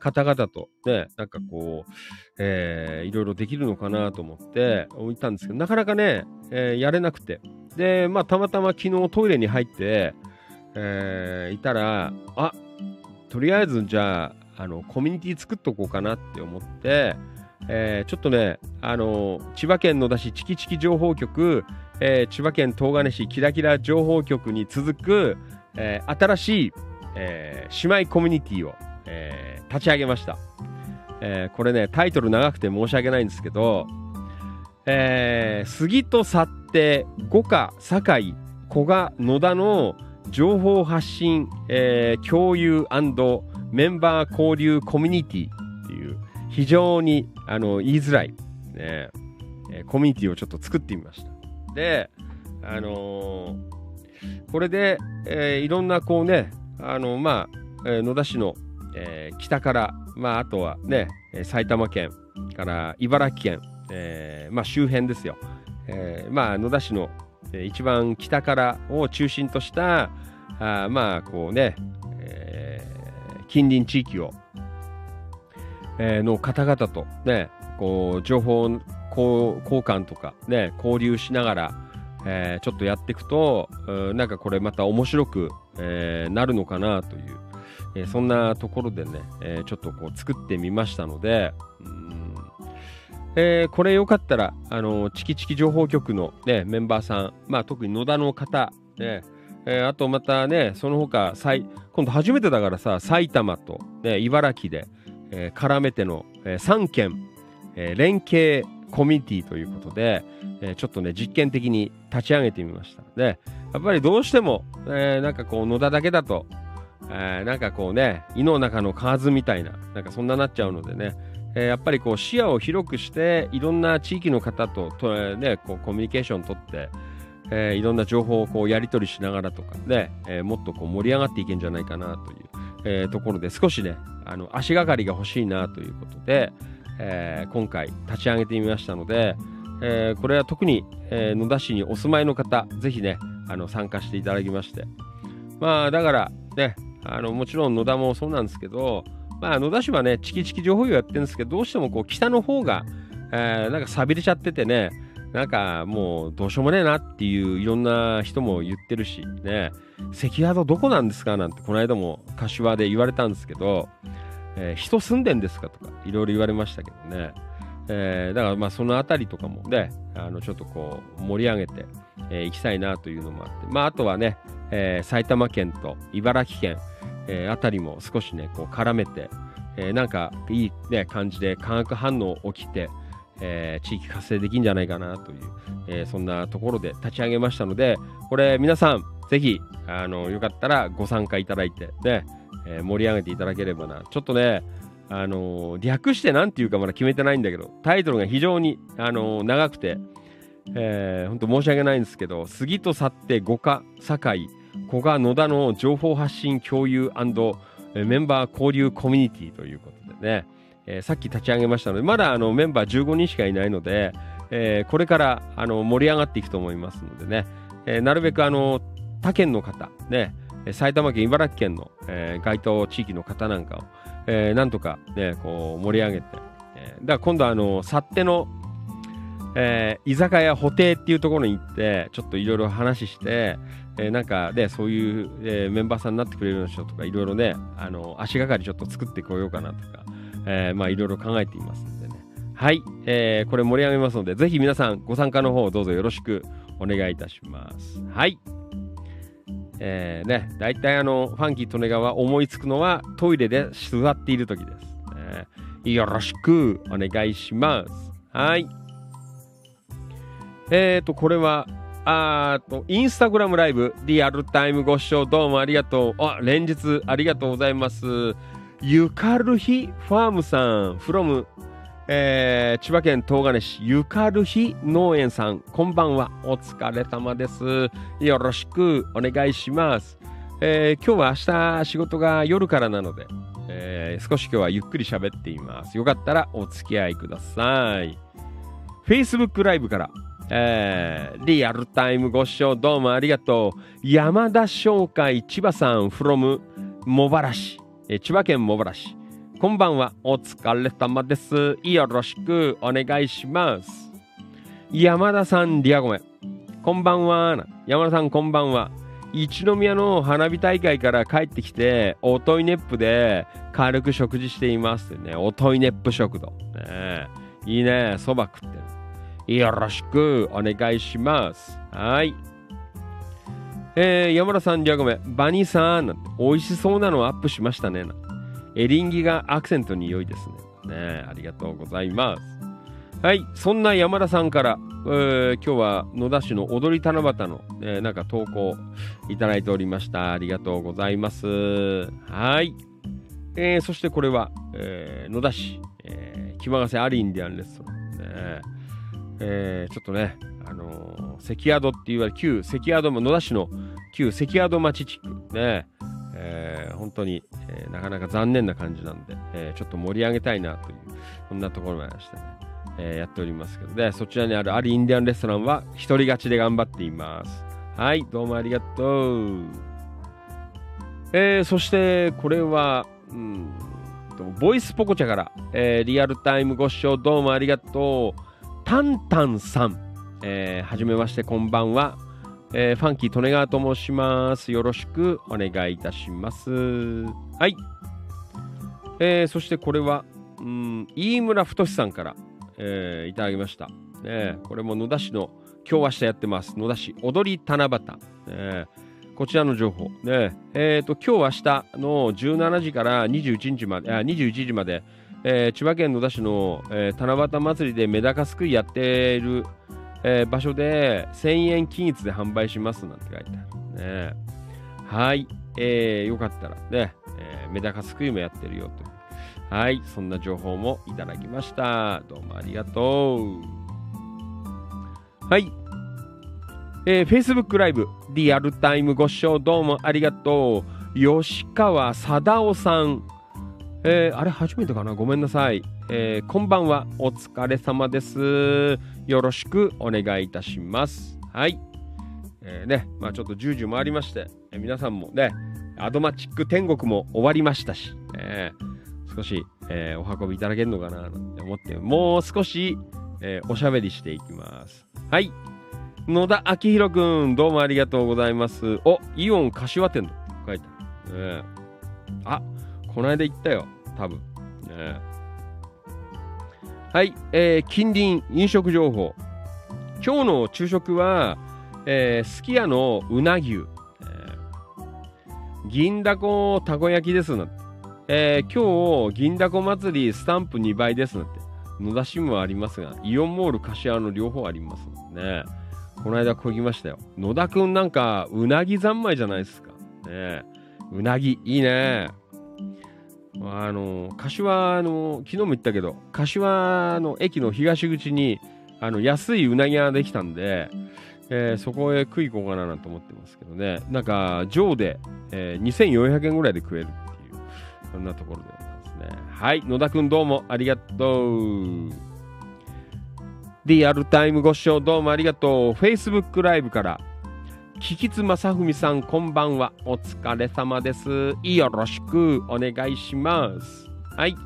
方々とねなんかこう、えーいろいろできるのかなと思って置いたんですけどなかなかね、えーやれなくて。でまあたまたま昨日トイレに入って、えーいたらあとりあえずじゃああのコミュニティ作っとこうかなって思って、えーちょっとね、あの千葉県野田市チキチキ情報局、えー千葉県東金市キラキラ情報局に続く、えー新しい、えー姉妹コミュニティを、えー立ち上げました、えーこれねタイトル長くて申し訳ないんですけど、えー杉と去って五花堺古賀野田の情報発信、えー共有メンバー交流コミュニティっていう非常にあの言いづらい、ねえーコミュニティをちょっと作ってみました。で、あのーこれで、えーいろんなこうね、あのまあ、えー野田市の、えー北から、まあ、あとはね、え埼玉県から茨城県、えーまあ、周辺ですよ。えーまあ、野田市の、一番北からを中心とした、あまあ、こうね、えー近隣地域を、えーの方々とね、こう、情報交換とかね、交流しながら、えーちょっとやっていくと、なんかこれまた面白く、えーなるのかなという、えーそんなところでね、えーちょっとこう作ってみましたので、うんえーこれよかったら、あのチキチキ情報局の、ね、メンバーさん、まあ、特に野田の方、ねえーあとまたね、その他さい今度初めてだからさ、埼玉と、ね、茨城で、えー絡めての、え3県、えー連携コミュニティということで、えーちょっとね、実験的に立ち上げてみました。で、やっぱりどうしても、えーなんかこう、野田だけだと、えーなんかこうね、胃の中の蛙みたいな、なんかそんななっちゃうのでね、えーやっぱりこう視野を広くして、いろんな地域の方とと、ね、こうコミュニケーション取って、えーいろんな情報をこうやり取りしながらとかね、えーもっとこう盛り上がっていけんじゃないかなという、えーところで少しねあの足がかりが欲しいなということで、えー今回立ち上げてみましたので、えーこれは特に、えー野田市にお住まいの方ぜひねあの参加していただきまして。まあだからねあのもちろん野田もそうなんですけどまあ野田市はねチキチキ情報業やってるんですけどどうしてもこう北の方が、えーなんか寂れちゃっててねなんかもうどうしようもねえなっていういろんな人も言ってるしね関宿どこなんですかなんてこの間も柏で言われたんですけど、えー人住んでんですかとかいろいろ言われましたけどね、えーだからまあそのあたりとかもねあのちょっとこう盛り上げてい、えーきたいなというのもあってまああとはね、えー埼玉県と茨城県、えーあたりも少しねこう絡めて、えーなんかいい、ね、感じで化学反応起きて、えー地域活性できんじゃないかなという、えそんなところで立ち上げましたのでこれ皆さんぜひあのよかったらご参加いただいてね、え盛り上げていただければな。ちょっとねあの略して何ていうかまだ決めてないんだけどタイトルが非常に、あの長くて、えー、本当申し訳ないんですけど杉と去って五花堺古賀野田の情報発信共有メンバー交流コミュニティということでね、えーさっき立ち上げましたのでまだあのメンバー15人しかいないので、えーこれからあの盛り上がっていくと思いますのでね、えーなるべくあの他県の方ね埼玉県茨城県の、えー該当地域の方なんかを、えーなんとかねこう盛り上げて、えーだから今度あの去ってのえー居酒屋布袋っていうところに行ってちょっといろいろ話して、えーなんかでそういう、えーメンバーさんになってくれる人とかいろいろねあの足がかりちょっと作ってこようかなとか、えーまあいろいろ考えていますんでね。はい、えーこれ盛り上げますのでぜひ皆さんご参加の方どうぞよろしくお願いいたします。はい。えー、ね大体あのファンキー利根川思いつくのはトイレで座っている時です、えーよろしくお願いします。はい。えーと、これは、あと、インスタグラムライブ、リアルタイムご視聴どうもありがとう。あ、連日ありがとうございます。ゆかるひファームさん、from、えー千葉県東金市、ゆかるひ農園さん、こんばんは。お疲れ様です。よろしくお願いします。えー今日は明日仕事が夜からなので、えー少し今日はゆっくり喋っています。よかったらお付き合いください。Facebook ライブから、えーリアルタイムご視聴どうもありがとう。山田商会千葉さん from 茂原市、え千葉県茂原市。こんばんは、お疲れ様です。よろしくお願いします。山田さん、リアゴメ。こんばんは。山田さん、こんばんは。一宮の花火大会から帰ってきて、おトイネップで軽く食事していますね。おトイネップ食堂。ねいいね。そば食ってる。よろしくお願いします。はい。えー、山田さん、リアゴメ。バニーさん、美味しそうなのアップしましたね。エリンギがアクセントに良いですね。ねありがとうございます。はい、そんな山田さんから、えー今日は野田市の踊り七夕の、えーなんか投稿いただいておりました。ありがとうございます。はい。えーそしてこれは、えー野田市、えー、木間ヶ瀬アリインディアンレストラン。ねえーちょっとね、あのー関宿って言われる旧関宿野田市の旧関宿町地区ね、えー本当に、えーなかなか残念な感じなんで、えーちょっと盛り上げたいなというそんなところもありましてね、えーやっておりますけどねそちらにあるアリインディアンレストランは一人勝ちで頑張っています。はいどうもありがとう。えーそしてこれはうんボイスポコチャから、えーリアルタイムご視聴どうもありがとう。タンタンさん、えーはじめましてこんばんは、えーファンキー利根川と申します。よろしくお願いいたします。はい、えーそしてこれはうん飯村太さんから、えーいただきました、ね、これも野田市の今日明日やってます。野田市踊り七夕、ねこちらの情報。ねえー、と今日明日の17時から21日まであ21時まで、えー千葉県野田市の、えー七夕祭りでメダカすくいやっている、えー場所で1000円均一で販売しますなんて書いてある。ね。はい、えーよかったらね、えーメダカすくいもやってるよとはい。そんな情報もいただきました。どうもありがとう。はい。えー、Facebook ライブリアルタイムご視聴どうもありがとう。吉川貞夫さん。えーあれ初めてかな？ごめんなさい、えーこんばんは。お疲れ様です。よろしくお願いいたします。はい。えーねまあちょっと10時回りまして、えー皆さんもねアドマチック天国も終わりましたし、えー少し、えーお運びいただけるのかななんて思ってもう少し、えーおしゃべりしていきます。はい。野田明宏くんどうもありがとうございます。おイオン柏店の書いてある、ねあこの間行ったよ。多分。ね。はい、えー近隣飲食情報。今日の昼食は、えーすき家のうな牛、えー銀だこたこ焼きですな。んて、えー今日銀だこ祭りスタンプ2倍ですなんて。野田市もありますがイオンモール柏の両方ありますもんね。この間こぎましたよ。野田くんなんかうなぎ三昧じゃないですか。ね。うなぎいいね。あの柏の昨日も言ったけど柏の駅の東口にあの安いうなぎができたんで、えーそこへ食い行こうかななんて思ってますけどね。なんか上で、えー2400円ぐらいで食えるっていうそんなところでございますね。はい野田くんどうもありがとう。リアルタイムご視聴どうもありがとう。Facebook ライブからキキツ正文さんこんばんは。お疲れ様です。よろしくお願いします。はい。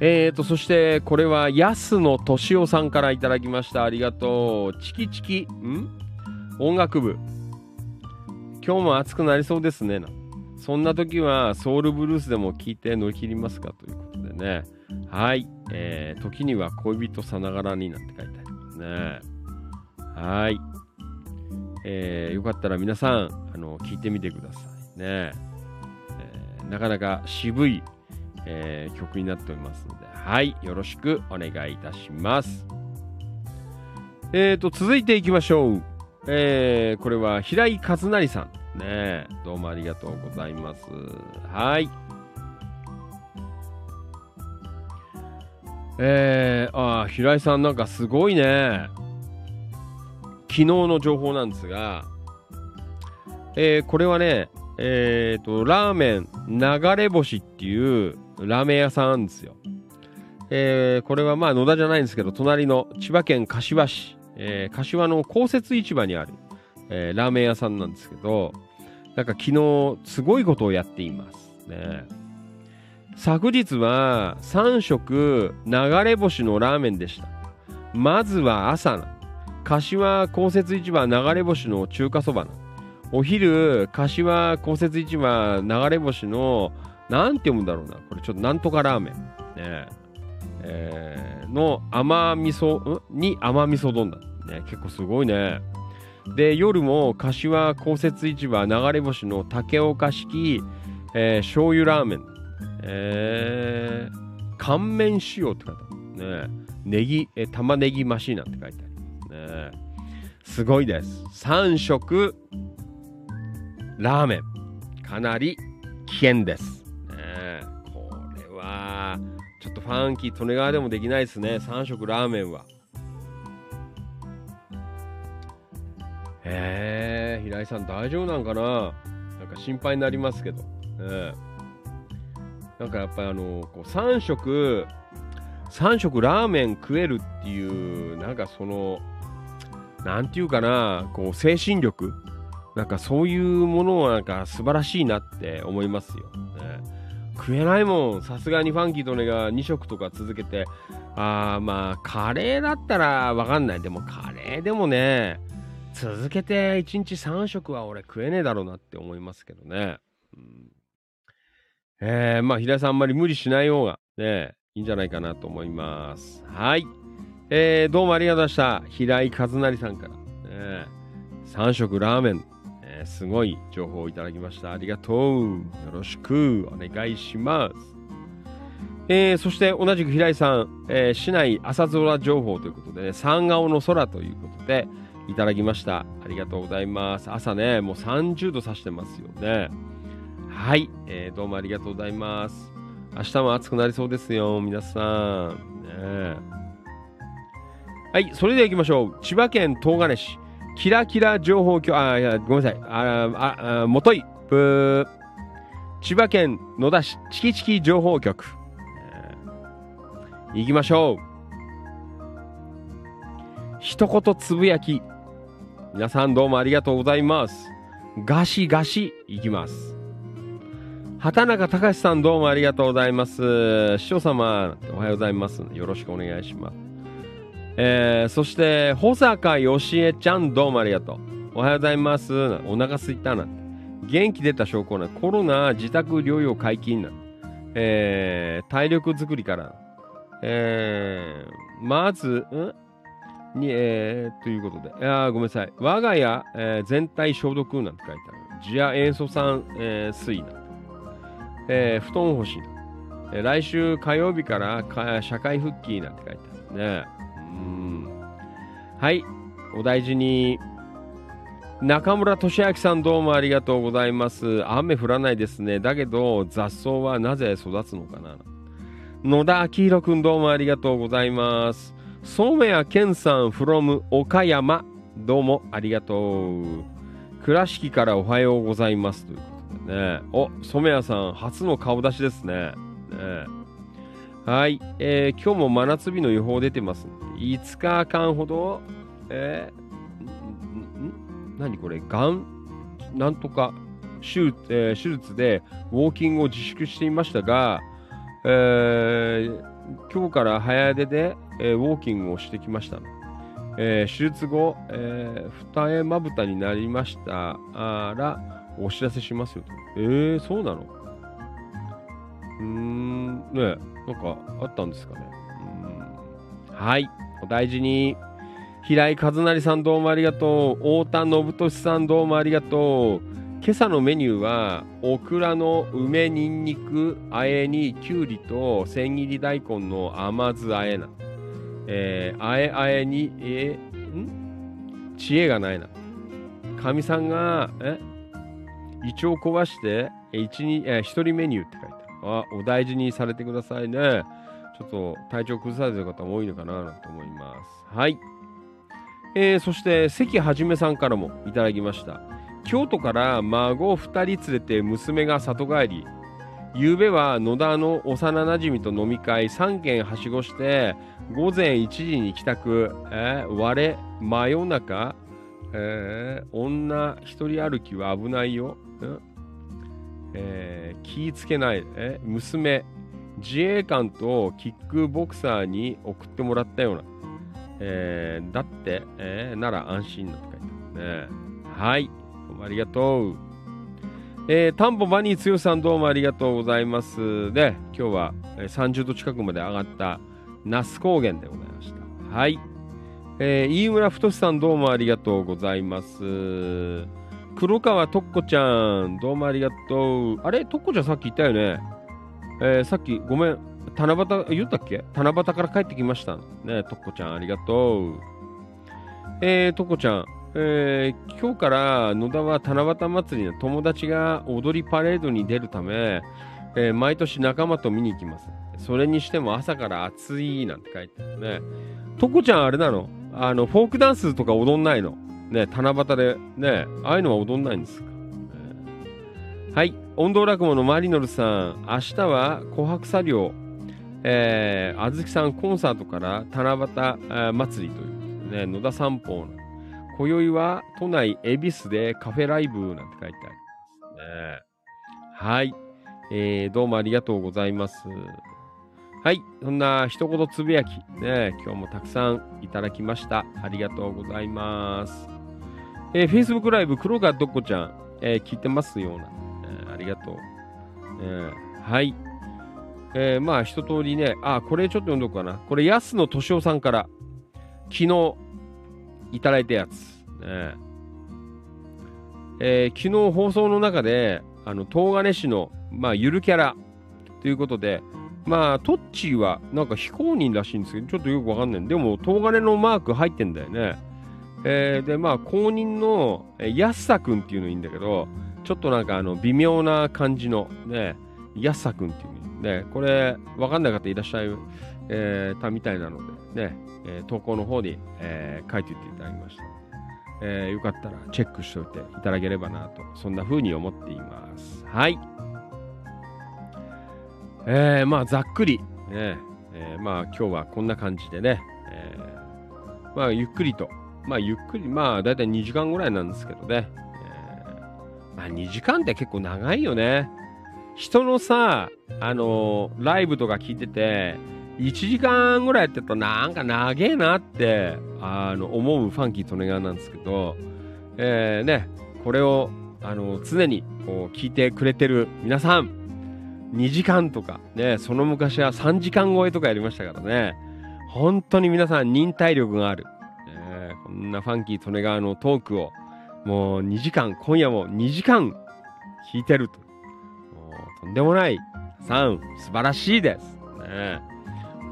えーとそしてこれは安野敏夫さんからいただきました。ありがとう。チキチキ。ん？音楽部。今日も暑くなりそうですね。な。そんな時はソウルブルースでも聞いて乗り切りますか？ということでね。はい、えー時には恋人さながらになんて書いてありますね。はい。えーよかったら皆さん、あの、聞いてみてくださいね。えーなかなか渋い、えー曲になっておりますので、はい。よろしくお願いいたします。えーと、続いていきましょう。えーこれは平井和成さん。ねどうもありがとうございます。はい。えー、あ平井さんなんかすごいね。昨日の情報なんですが、えーこれはね、えーと、ラーメン流れ星っていうラーメン屋さんなんですよ。えーこれはまあ野田じゃないんですけど、隣の千葉県柏市、えー柏の公設市場にある、えーラーメン屋さんなんですけど、なんか昨日すごいことをやっています。ね、昨日は3食流れ星のラーメンでした。まずは朝。柏公設市場流れ星の中華そばな。お昼、柏公設市場流れ星の、なんて読むんだろうな。これちょっとなんとかラーメン。ねえーの甘味噌、に甘味噌丼だ。ね、結構すごいね。で、夜も柏公設市場流れ星の竹岡式、えー醤油ラーメン。えー乾麺塩って書いてある。ねネギ、え玉ねぎマシーナって書いてある。ねすごいです。3食ラーメン。かなり危険です。ねこれは、ちょっとファンキー、利根川でもできないですね。3食ラーメンは。へえ、平井さん大丈夫なんかな？なんか心配になりますけど。ねなんかやっぱりあの、こう3食、3食ラーメン食えるっていう、なんかその、なんていうかな、こう精神力なんかそういうものはなんか素晴らしいなって思いますよ。ね食えないもん。さすがにファンキーとねが2食とか続けて、あーまあ、カレーだったらわかんない。でもカレーでもね、続けて1日3食は俺食えねえだろうなって思いますけどね。うん、えー、まあ、平井さんあんまり無理しない方がね、いいんじゃないかなと思います。はい。えー、どうもありがとうございました。平井和成さんから。ね、3食ラーメン、えーすごい情報をいただきました。ありがとう。よろしくお願いします。えーそして同じく平井さん、えー市内朝空情報ということで、ね、三顔の空ということでいただきました。ありがとうございます。朝ね、もう30度指してますよね。はい、えーどうもありがとうございます。明日も暑くなりそうですよ、皆さん。ねはい、それでは行きましょう。千葉県東金市、キラキラ情報局、あ、いや、ごめんなさい。あ、あ、あもとい、ブー。千葉県野田市、チキチキ情報局。え行きましょう。一言つぶやき。皆さんどうもありがとうございます。ガシガシ行きます。畑中隆さんどうもありがとうございます。師匠様、おはようございます。よろしくお願いします。えー、そして、保坂よしえちゃんどうもありがとう。おはようございます。お腹すいたな。元気出た証拠な。コロナ自宅療養解禁な。えー、体力作りから。えー、まず、ん？に、えー、ということで。あごめんなさい。我が家、えー全体消毒なんて書いてある。ジア塩素酸、えー水な。えー布団干しな。えー来週火曜日から社会復帰なんて書いてあるね。うん。はい。お大事に。中村俊明さんどうもありがとうございます。雨降らないですね。だけど雑草はなぜ育つのかな。野田明宏くんどうもありがとうございます。染谷健さん from 岡山どうもありがとう。倉敷からおはようございますということでね。お、染谷さん初の顔出しですね。ねはい、えー今日も真夏日の予報出てますんで。5日間ほど、えー、ん何これ、がん、なんとか手術,、えー手術でウォーキングを自粛していましたが、えー今日から早出で、えーウォーキングをしてきました。えー手術後、えー二重まぶたになりました。らお知らせしますよと。えー、そうなの？うーん、ねなんかあったんですかね。はい、お大事に。平井和成さんどうもありがとう。太田信俊さんどうもありがとう。今朝のメニューは、オクラの梅にんにくあえにきゅうりと千切り大根の甘酢あえな。えー、あえあえに、えーん？知恵がないな。かみさんが、え？胃腸を壊して、え一、えー人メニューって書いてあ。お大事にされてくださいね。ちょっと体調崩されてる方も多いのかななんて思います。はい。えーそして関はじめさんからもいただきました京都から孫2人連れて娘が里帰り昨べは野田の幼なじみと飲み会3軒はしごして午前1時に帰宅、えー我真夜中、えー女一人歩きは危ないよ、えー気ぃつけない、え娘自衛官とキックボクサーに送ってもらったような、えーだって、えーなら安心なんて書いてあるねはいどうもありがとうえー、タンポバニーつよさんどうもありがとうございます。で、今日は30度近くまで上がった那須高原でございました。はい。えー、飯村太さんどうもありがとうございます。黒川とっこちゃんどうもありがとう。あれとっこちゃんさっき言ったよね。えーさっきごめん。七夕、言ったっけ？七夕から帰ってきました。ねとっこちゃんありがとう。えー、とっこちゃん、えー今日から野田は七夕祭りの友達が踊りパレードに出るため、えー毎年仲間と見に行きます。それにしても朝から暑いなんて書いてあるね。とこちゃんあれなの？あの、フォークダンスとか踊んないの？ね、七夕で、ね、ああいうのは踊んないんですか、はい。音頭落語のマリノルさん、明日は琥珀作業、えー、あずきさんコンサートから七夕あー祭りという、ね、野田散歩の今宵は都内恵比寿でカフェライブなんて書いてありますね。はい、えーどうもありがとうございます。はい、そんな一言つぶやき、ね、今日もたくさんいただきました。ありがとうございます。えー、Facebook ライブ、黒川どこちゃん、えー聞いてますような、えーありがとう。えーはい。えーまあ、一通りね、あ、これちょっと読んどくかな。これ、安野敏夫さんから、昨日、いただいたやつ。ねえー昨日放送の中で、あの、東金市の、まあ、ゆるキャラということで、まあ、トッチーはなんか非公認らしいんですけど、ちょっとよくわかんない。でも、東金のマーク入ってんだよね。えーで、まあ、公認の、え、安さくんっていうのいいんだけど、ちょっとなんかあの、微妙な感じの、ね、安さくんっていうね、これ、わかんない方いらっしゃい、えーたみたいなので、ね、えー投稿の方に、えー書いていっていただきました。えーよかったらチェックしておいていただければなと、そんな風に思っています。はい。えーまあ、ざっくり、ねえーまあ、今日はこんな感じでね、えーまあ、ゆっくりと、まあ、ゆっくり、まあ、だいたい2時間ぐらいなんですけどね、まあ、2時間って結構長いよね。人のさ、あのーライブとか聞いてて、1時間ぐらいやってるとなんか長えなってあの思うファンキーとネガなんですけど、えーね、これをあの常にこう聞いてくれてる皆さん2時間とか、ね、その昔は3時間超えとかやりましたからね。本当に皆さん忍耐力がある、んなファンキーとネガーのトークをもう2時間今夜も2時間聞いてるともうとんでもないさん素晴らしいです、ね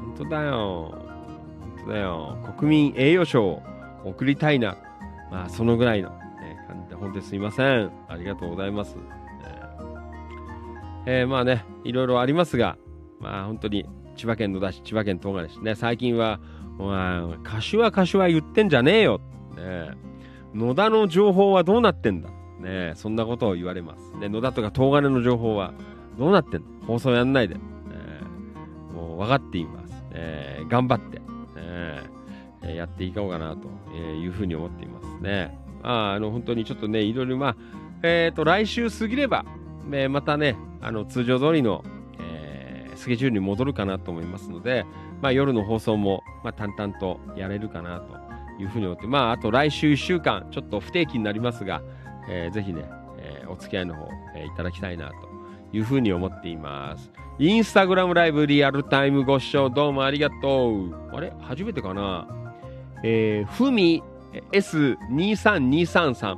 本当だよ。本当だよ。国民栄誉賞を送りたいな。まあ、そのぐらいの、ね、感じで、本当にすいません。ありがとうございます。えーえーまあね、いろいろありますが、まあ本当に千葉県野田市、千葉県東金市ね、最近は、お前、柏柏言ってんじゃねえよ。ね、野田の情報はどうなってんだ。ね、そんなことを言われます。ね、野田とか東金の情報はどうなってんの放送やんないで。ねもう分かっています。え頑張って、えーえーやっていこうかなというふうに思っていますね。あ、あの本当にちょっとね、いろいろ、まあ、えっ、と、来週過ぎれば、えーまたね、あの通常通りの、えースケジュールに戻るかなと思いますので、まあ、夜の放送も、まあ、淡々とやれるかなというふうに思って、まあ、あと来週1週間、ちょっと不定期になりますが、えーぜひね、えーお付き合いの方、えーいただきたいなというふうに思っています。インスタグラムライブリアルタイムご視聴どうもありがとう。あれ？初めてかな？えー、ふみ S23233、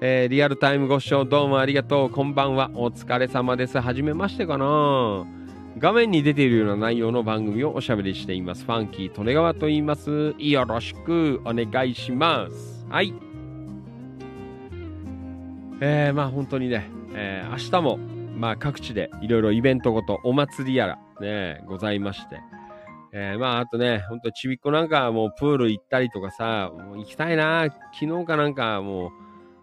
えーリアルタイムご視聴どうもありがとう。こんばんは。お疲れ様です。はじめましてかな？画面に出ているような内容の番組をおしゃべりしています。ファンキー・利根川と言います。よろしくお願いします。はい。えー、まあ本当にね、えー明日も、まあ各地でいろいろイベントごと、お祭りやら、ね、ございまして、えーまああとね、本当ちびっこなんかもうプール行ったりとかさ、もう行きたいな、昨日かなんかもう、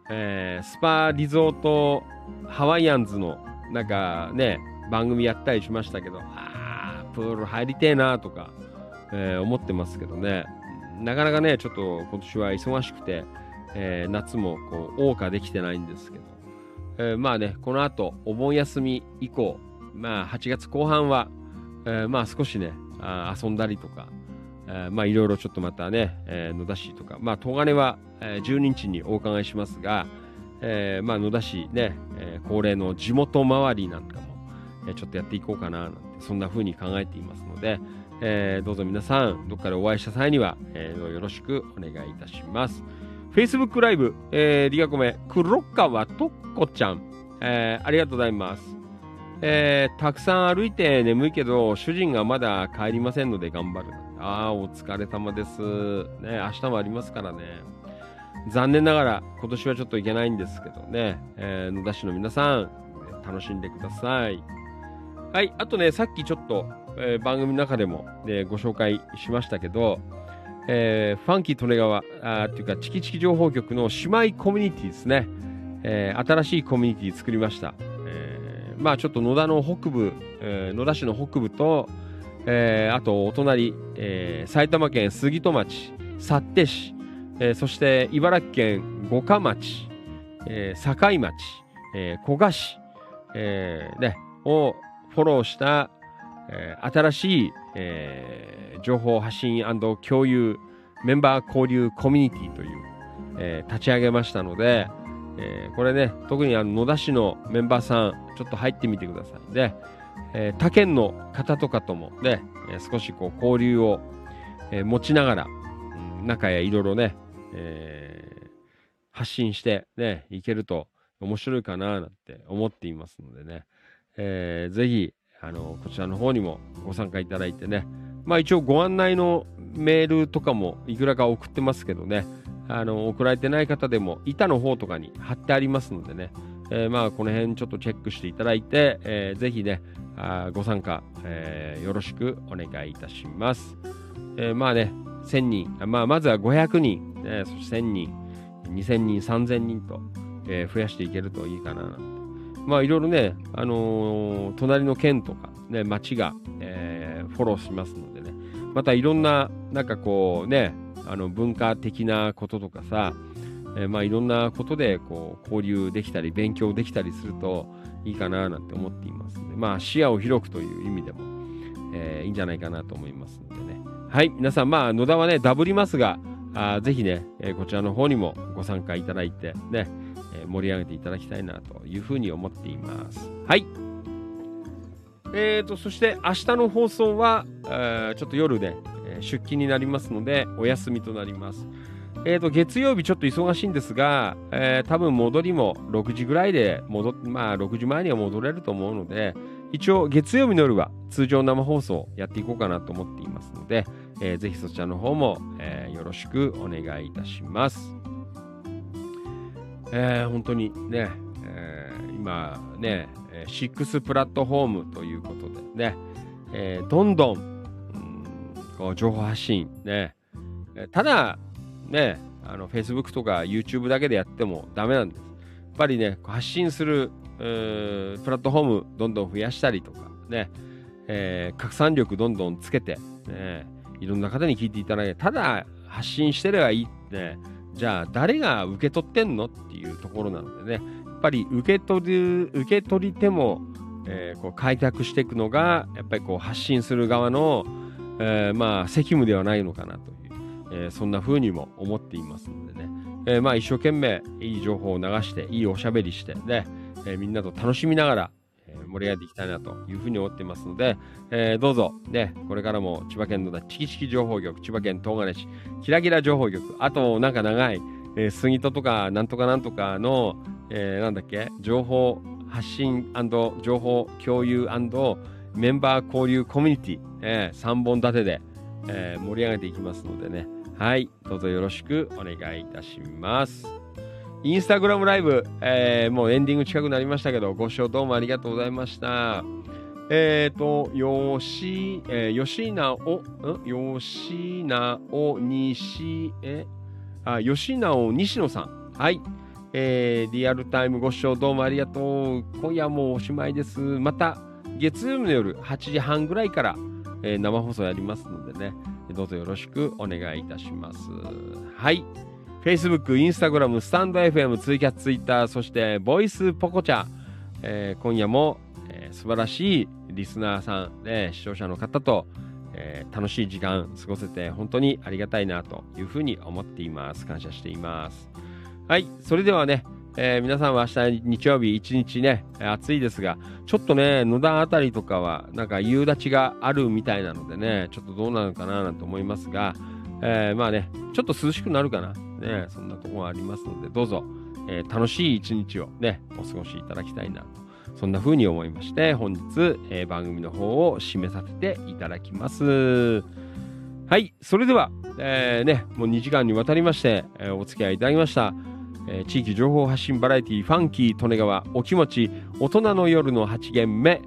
えースパリゾートハワイアンズのなんかね、番組やったりしましたけど、あー、プール入りてえなとか、えー思ってますけどね、なかなかね、ちょっと今年は忙しくて、えー夏もこう、謳歌できてないんですけど、えーまあね、この後、お盆休み以降、まあ、8月後半は、えまあ、少しね、あ遊んだりとか、えまあ、いろいろちょっとまたね、え野田市とか、まあ、東金は、えー12日にお伺いしますが、えまあ、野田市ね、え恒例の地元回りなんかも、ちょっとやっていこうかな、なんて、そんな風に考えていますので、えーどうぞ皆さん、どっかでお会いした際には、えーよろしくお願いいたします。Facebook ライブ、えー、リガコメ、黒川とっこちゃん、えーありがとうございます。えーたくさん歩いて眠いけど、主人がまだ帰りませんので頑張る。ああ、お疲れ様です。ね、明日もありますからね。残念ながら、今年はちょっといけないんですけどね、えー野田市の皆さん、楽しんでください。はい、あとね、さっきちょっと、えー番組の中でも、ね、ご紹介しましたけど、えーファンキー利根川あーっていうか、チキチキ情報局の姉妹コミュニティですね。えー新しいコミュニティ作りました。えーまあちょっと野田の北部、えー野田市の北部と、えーあとお隣、えー埼玉県杉戸町、幸手市、えーそして茨城県五霞町、えー境町、えー古賀市、えーね、をフォローした、えー新しい、えー情報発信共有メンバー交流コミュニティという、えー立ち上げましたので、えーこれね、特にあの野田市のメンバーさん、ちょっと入ってみてください。で、えー他県の方とかともね、え少しこう交流を、えー持ちながら、うん仲やいろいろね、えー発信してね、いけると面白いかななんて思っていますのでね、えーぜひ、あの、こちらの方にもご参加いただいてね、まあ一応ご案内のメールとかもいくらか送ってますけどね、あの、送られてない方でも板の方とかに貼ってありますのでね、えーまあこの辺ちょっとチェックしていただいて、えーぜひね、あご参加、えーよろしくお願いいたします。えーまあね、1000人、あまあまずは500人、ね、そして1000人、2000人、3000人と、えー増やしていけるといいかな。まあいろいろね、あのー隣の県とか、ね、町が、えーフォローしますのでね、またいろんな、なんかこうね、あの文化的なこととかさ、えーまあいろんなことでこう交流できたり、勉強できたりするといいかななんて思っていますので、まあ視野を広くという意味でも、えーいいんじゃないかなと思いますのでね。はい、皆さん、まあ野田はね、ダブりますが、あぜひね、えーこちらの方にもご参加いただいて、ね、え盛り上げていただきたいなというふうに思っています。はい。えーと、そして明日の放送は、えーちょっと夜で、え出勤になりますので、お休みとなります。えーと、月曜日ちょっと忙しいんですが、えー多分戻りも6時ぐらいで戻っ、まあ6時前には戻れると思うので、一応月曜日の夜は通常生放送やっていこうかなと思っていますので、えーぜひそちらの方も、えーよろしくお願いいたします。えー本当にね、えー今ね、えー6プラットフォームということでね、えーどんどん、うんこう情報発信ね、えーただね、あの Facebook とか YouTube だけでやってもダメなんです。やっぱりね、発信する、えープラットフォームどんどん増やしたりとかね、えー拡散力どんどんつけて、ね、いろんな方に聞いていただいて、ただ発信してればいいって、ね、じゃあ誰が受け取ってんのっていうところなのでね、やっぱり受け取る、受け取り手も、えーこう開拓していくのが、やっぱりこう発信する側の、えーまあ責務ではないのかなという、えーそんな風にも思っていますのでね、えーまあ一生懸命いい情報を流して、いいおしゃべりして、ね、えーみんなと楽しみながら、盛り上げていきたいなというふうに思っていますので、えーどうぞ、ね、これからも千葉県のチキチキ情報局、千葉県東金市、キラキラ情報局、あとなんか長い、えー杉戸とかなんとかなんとかの、えーなんだっけ、情報発信情報共有メンバー交流コミュニティ、え3本立てで、えー盛り上げていきますのでね、はい、どうぞよろしくお願いいたします。インスタグラムライブ、えーもうエンディング近くなりましたけど、ご視聴どうもありがとうございました。えっ、と、よし、えー、よしなお、ん？よしなおにし、え、あ、よしなお西野さん。はい。えーリアルタイムご視聴どうもありがとう。今夜もおしまいです。また月曜日の夜8時半ぐらいから、えー生放送やりますのでね、どうぞよろしくお願いいたします。はい。Facebook、Instagram、スタンド FM、ツイキャス、ツイッター、そして、ボイスポコチャ、えー今夜も、えー素晴らしいリスナーさん、ね、視聴者の方と、えー楽しい時間過ごせて本当にありがたいなというふうに思っています。感謝しています。はい、それではね、えー皆さんは明日日曜日一日ね、暑いですが、ちょっとね、野田あたりとかはなんか夕立があるみたいなのでね、ちょっとどうなのかななんて思いますが、えーまあね、ちょっと涼しくなるかな。ね、そんなところがありますので、どうぞ、えー楽しい一日をね、お過ごしいただきたいなと。そんな風に思いまして、本日、えー番組の方を締めさせていただきます。はい、それでは、えーね、もう2時間にわたりまして、えーお付き合いいただきました。えー地域情報発信バラエティファンキー利根川お気持ち大人の夜の8限目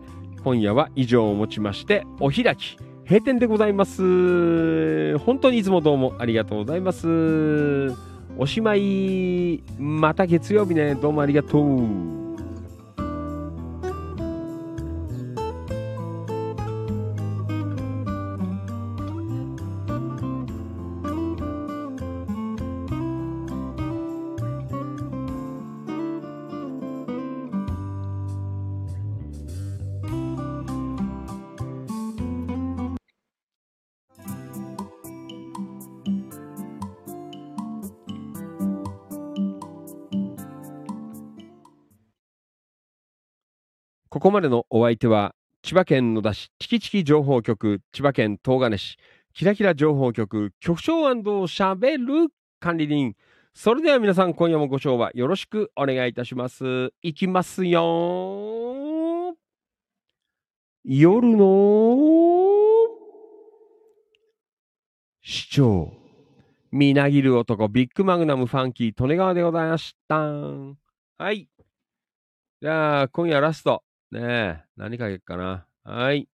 今夜は以上をもちましてお開き閉店でございます。本当にいつもどうもありがとうございます。おしまい。また月曜日ね。どうもありがとう。ここまでのお相手は千葉県野田市チキチキ情報局千葉県東金市キラキラ情報局局長しゃべる管理人。それでは皆さん今夜もご賞はよろしくお願いいたします。いきますよ。夜の市長。みなぎる男ビッグマグナムファンキー利根川でございました。はい。じゃあ今夜ラスト。ねえ、何かけっかな。はい。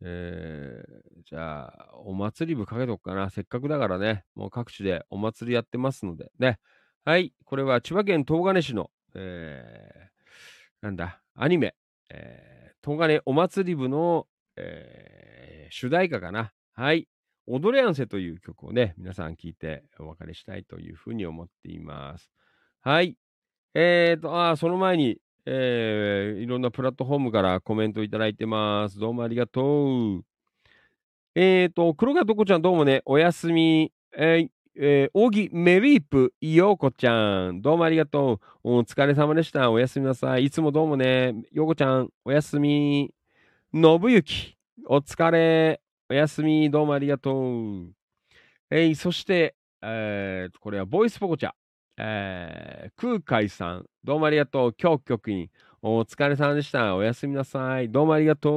えー、じゃあ、お祭り部かけとくかな。せっかくだからね、もう各地でお祭りやってますのでね。はい。これは千葉県東金市の、えー、なんだ、アニメ、えー、東金お祭り部の、えー、主題歌かな。はい。踊れやんせという曲をね、皆さん聞いてお別れしたいというふうに思っています。はい。えーと、あーその前に、えーいろんなプラットフォームからコメントいただいてます。どうもありがとう。えーと、黒川とこちゃんどうもね、おやすみ。えーえー、扇メリープ、ようこちゃん、どうもありがとう。お疲れ様でした。おやすみなさい。いつもどうもね、ようこちゃん、おやすみ。のぶゆき、お疲れ。おやすみ。どうもありがとう。えーそして、えー、これはボイスポコチャ。えー、空海さん、どうもありがとう。今日局員、お疲れ様でした。おやすみなさい。どうもありがと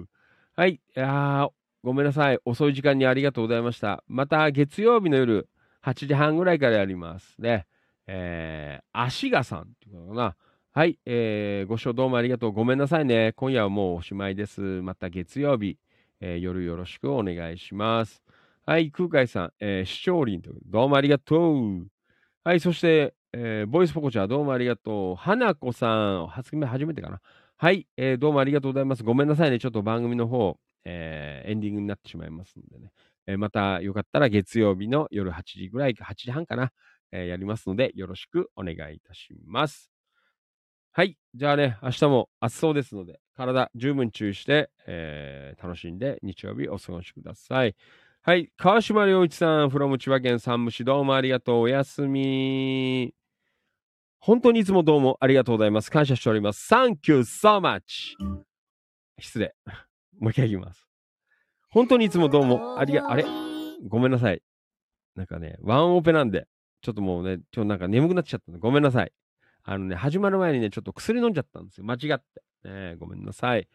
う。はい、いやーごめんなさい。遅い時間にありがとうございました。また月曜日の夜8時半ぐらいからやります。ね。えー、足がさんっていうのかな。はい、えー、ご視聴どうもありがとう。ごめんなさいね。今夜はもうおしまいです。また月曜日、えー夜よろしくお願いします。はい、空海さん、えー、視聴林ということどうもありがとう。はい、そして、えーボイスポコチャどうもありがとう。花子さん、初め初めてかな。はい、えーどうもありがとうございます。ごめんなさいね。ちょっと番組の方、えーエンディングになってしまいますのでね。えーまたよかったら月曜日の夜8時ぐらいか、8時半かな、えーやりますので、よろしくお願いいたします。はい。じゃあね、明日も暑そうですので、体十分注意して、えー楽しんで日曜日お過ごしください。はい。川島良一さん、from 千葉県山武市、どうもありがとう。おやすみ。本当にいつもどうもありがとうございます。感謝しております。Thank you so much. 失礼。もう一回言います。本当にいつもどうもありが、あれ？ごめんなさい。なんかね、ワンオペなんで、ちょっともうね、ちょっとなんか眠くなっちゃったんで、ごめんなさい。あのね、始まる前にね、ちょっと薬飲んじゃったんですよ。間違って。ね、ごめんなさい。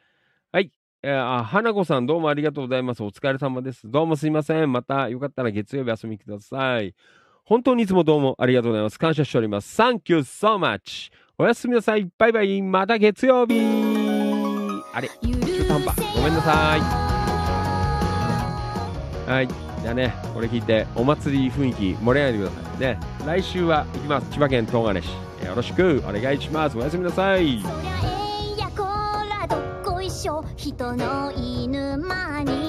はい。えーあ、花子さんどうもありがとうございます。お疲れ様です。どうもすいません。またよかったら月曜日遊びください。本当にいつもどうもありがとうございます。感謝しております。Thank you so much. おやすみなさい。バイバイ。また月曜日。あれ中途半端。ごめんなさい。はい。じゃあね、これ聞いてお祭り雰囲気盛り上げてくださいね。来週は行きます。千葉県東金市。よろしくお願いします。おやすみなさい。しょ人の犬間に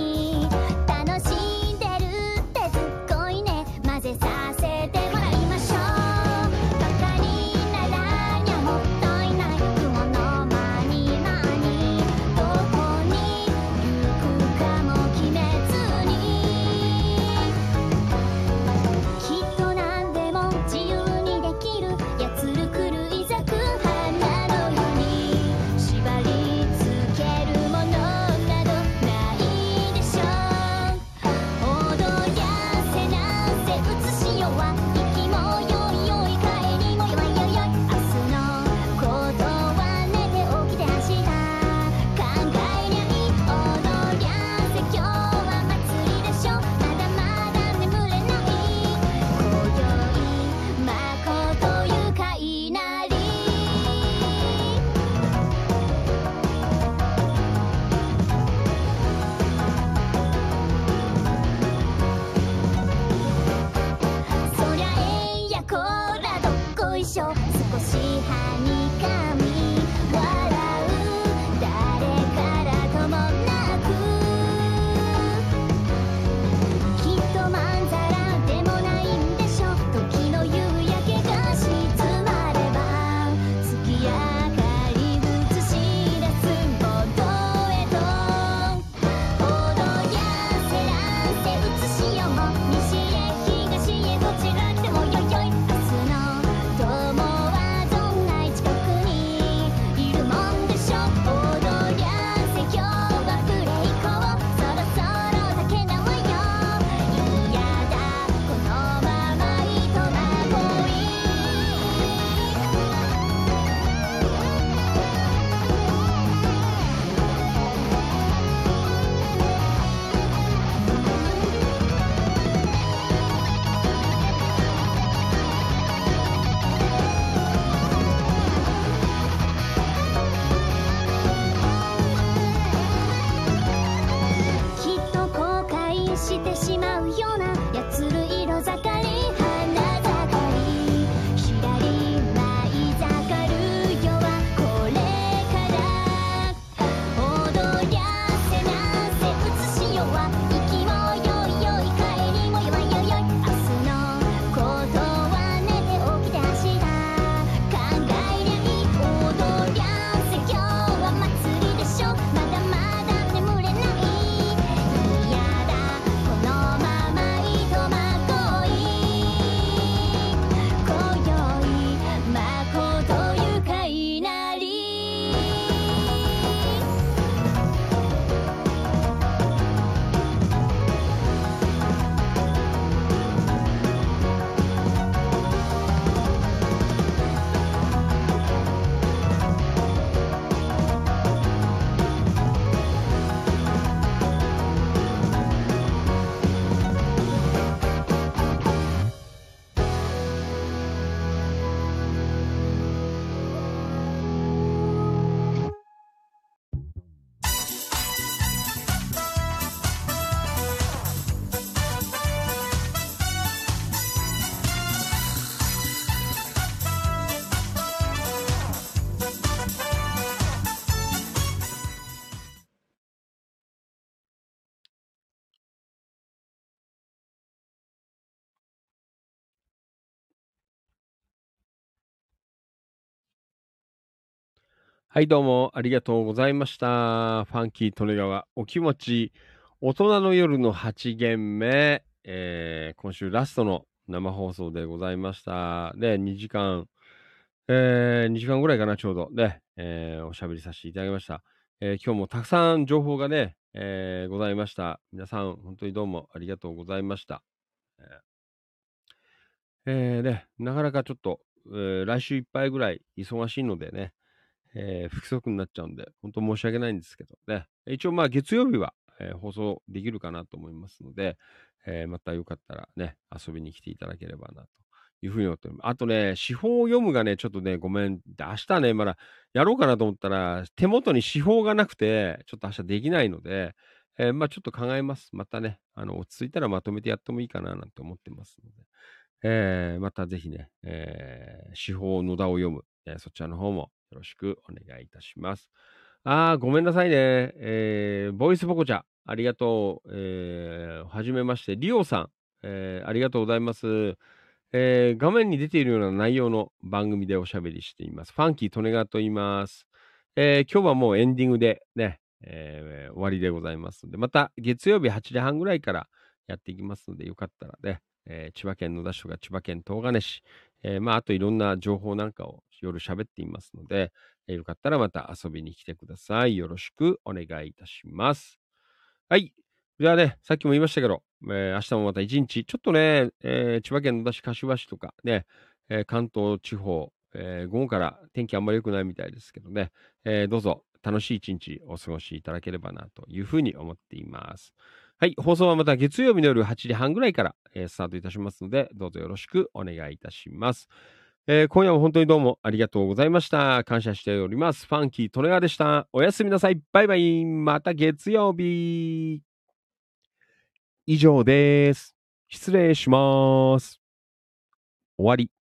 はい、どうもありがとうございました。ファンキー利根川お気持ち大人の夜の8限目、えー今週ラストの生放送でございました。で、2時間、えー2時間ぐらいかな、ちょうど。で、えーおしゃべりさせていただきました。えー今日もたくさん情報がね、えーございました。皆さん、本当にどうもありがとうございました。えーえーね、なかなかちょっと、えー来週いっぱいぐらい忙しいのでね、えー不規則になっちゃうんで、本当申し訳ないんですけどね。一応まあ月曜日は、えー放送できるかなと思いますので、えーまたよかったらね、遊びに来ていただければなというふうに思っております。あとね、司法を読むがね、ちょっとね、ごめん。明日ね、まだやろうかなと思ったら、手元に司法がなくて、ちょっと明日できないので、えーまあちょっと考えます。またね、あの、落ち着いたらまとめてやってもいいかななんて思ってますので、えーまたぜひね、えー司法野田を読む、えーそちらの方もよろしくお願いいたします。ああ、ごめんなさいね。えー、ボイスポコチャ、ありがとう。えー、はじめまして、リオさん、えー、ありがとうございます。えー、画面に出ているような内容の番組でおしゃべりしています。ファンキー・トネガーと言います。えー、今日はもうエンディングでね、えー終わりでございますので、また月曜日8時半ぐらいからやっていきますので、よかったらね、えー千葉県野田市とか千葉県東金市、えーまあ、あといろんな情報なんかを夜喋っていますので、えよかったらまた遊びに来てください。よろしくお願いいたします。はい。じゃあね、さっきも言いましたけど、えー明日もまた一日、ちょっとね、えー千葉県野田市、柏市とかね、えー関東地方、え午後から天気あんまり良くないみたいですけどね、えどうぞ楽しい一日お過ごしいただければなというふうに思っています。はい。放送はまた月曜日の夜8時半ぐらいから、えスタートいたしますので、どうぞよろしくお願いいたします。えー今夜も本当にどうもありがとうございました。感謝しております。ファンキー・トレガーでした。おやすみなさい。バイバイ。また月曜日。以上です。失礼します。終わり。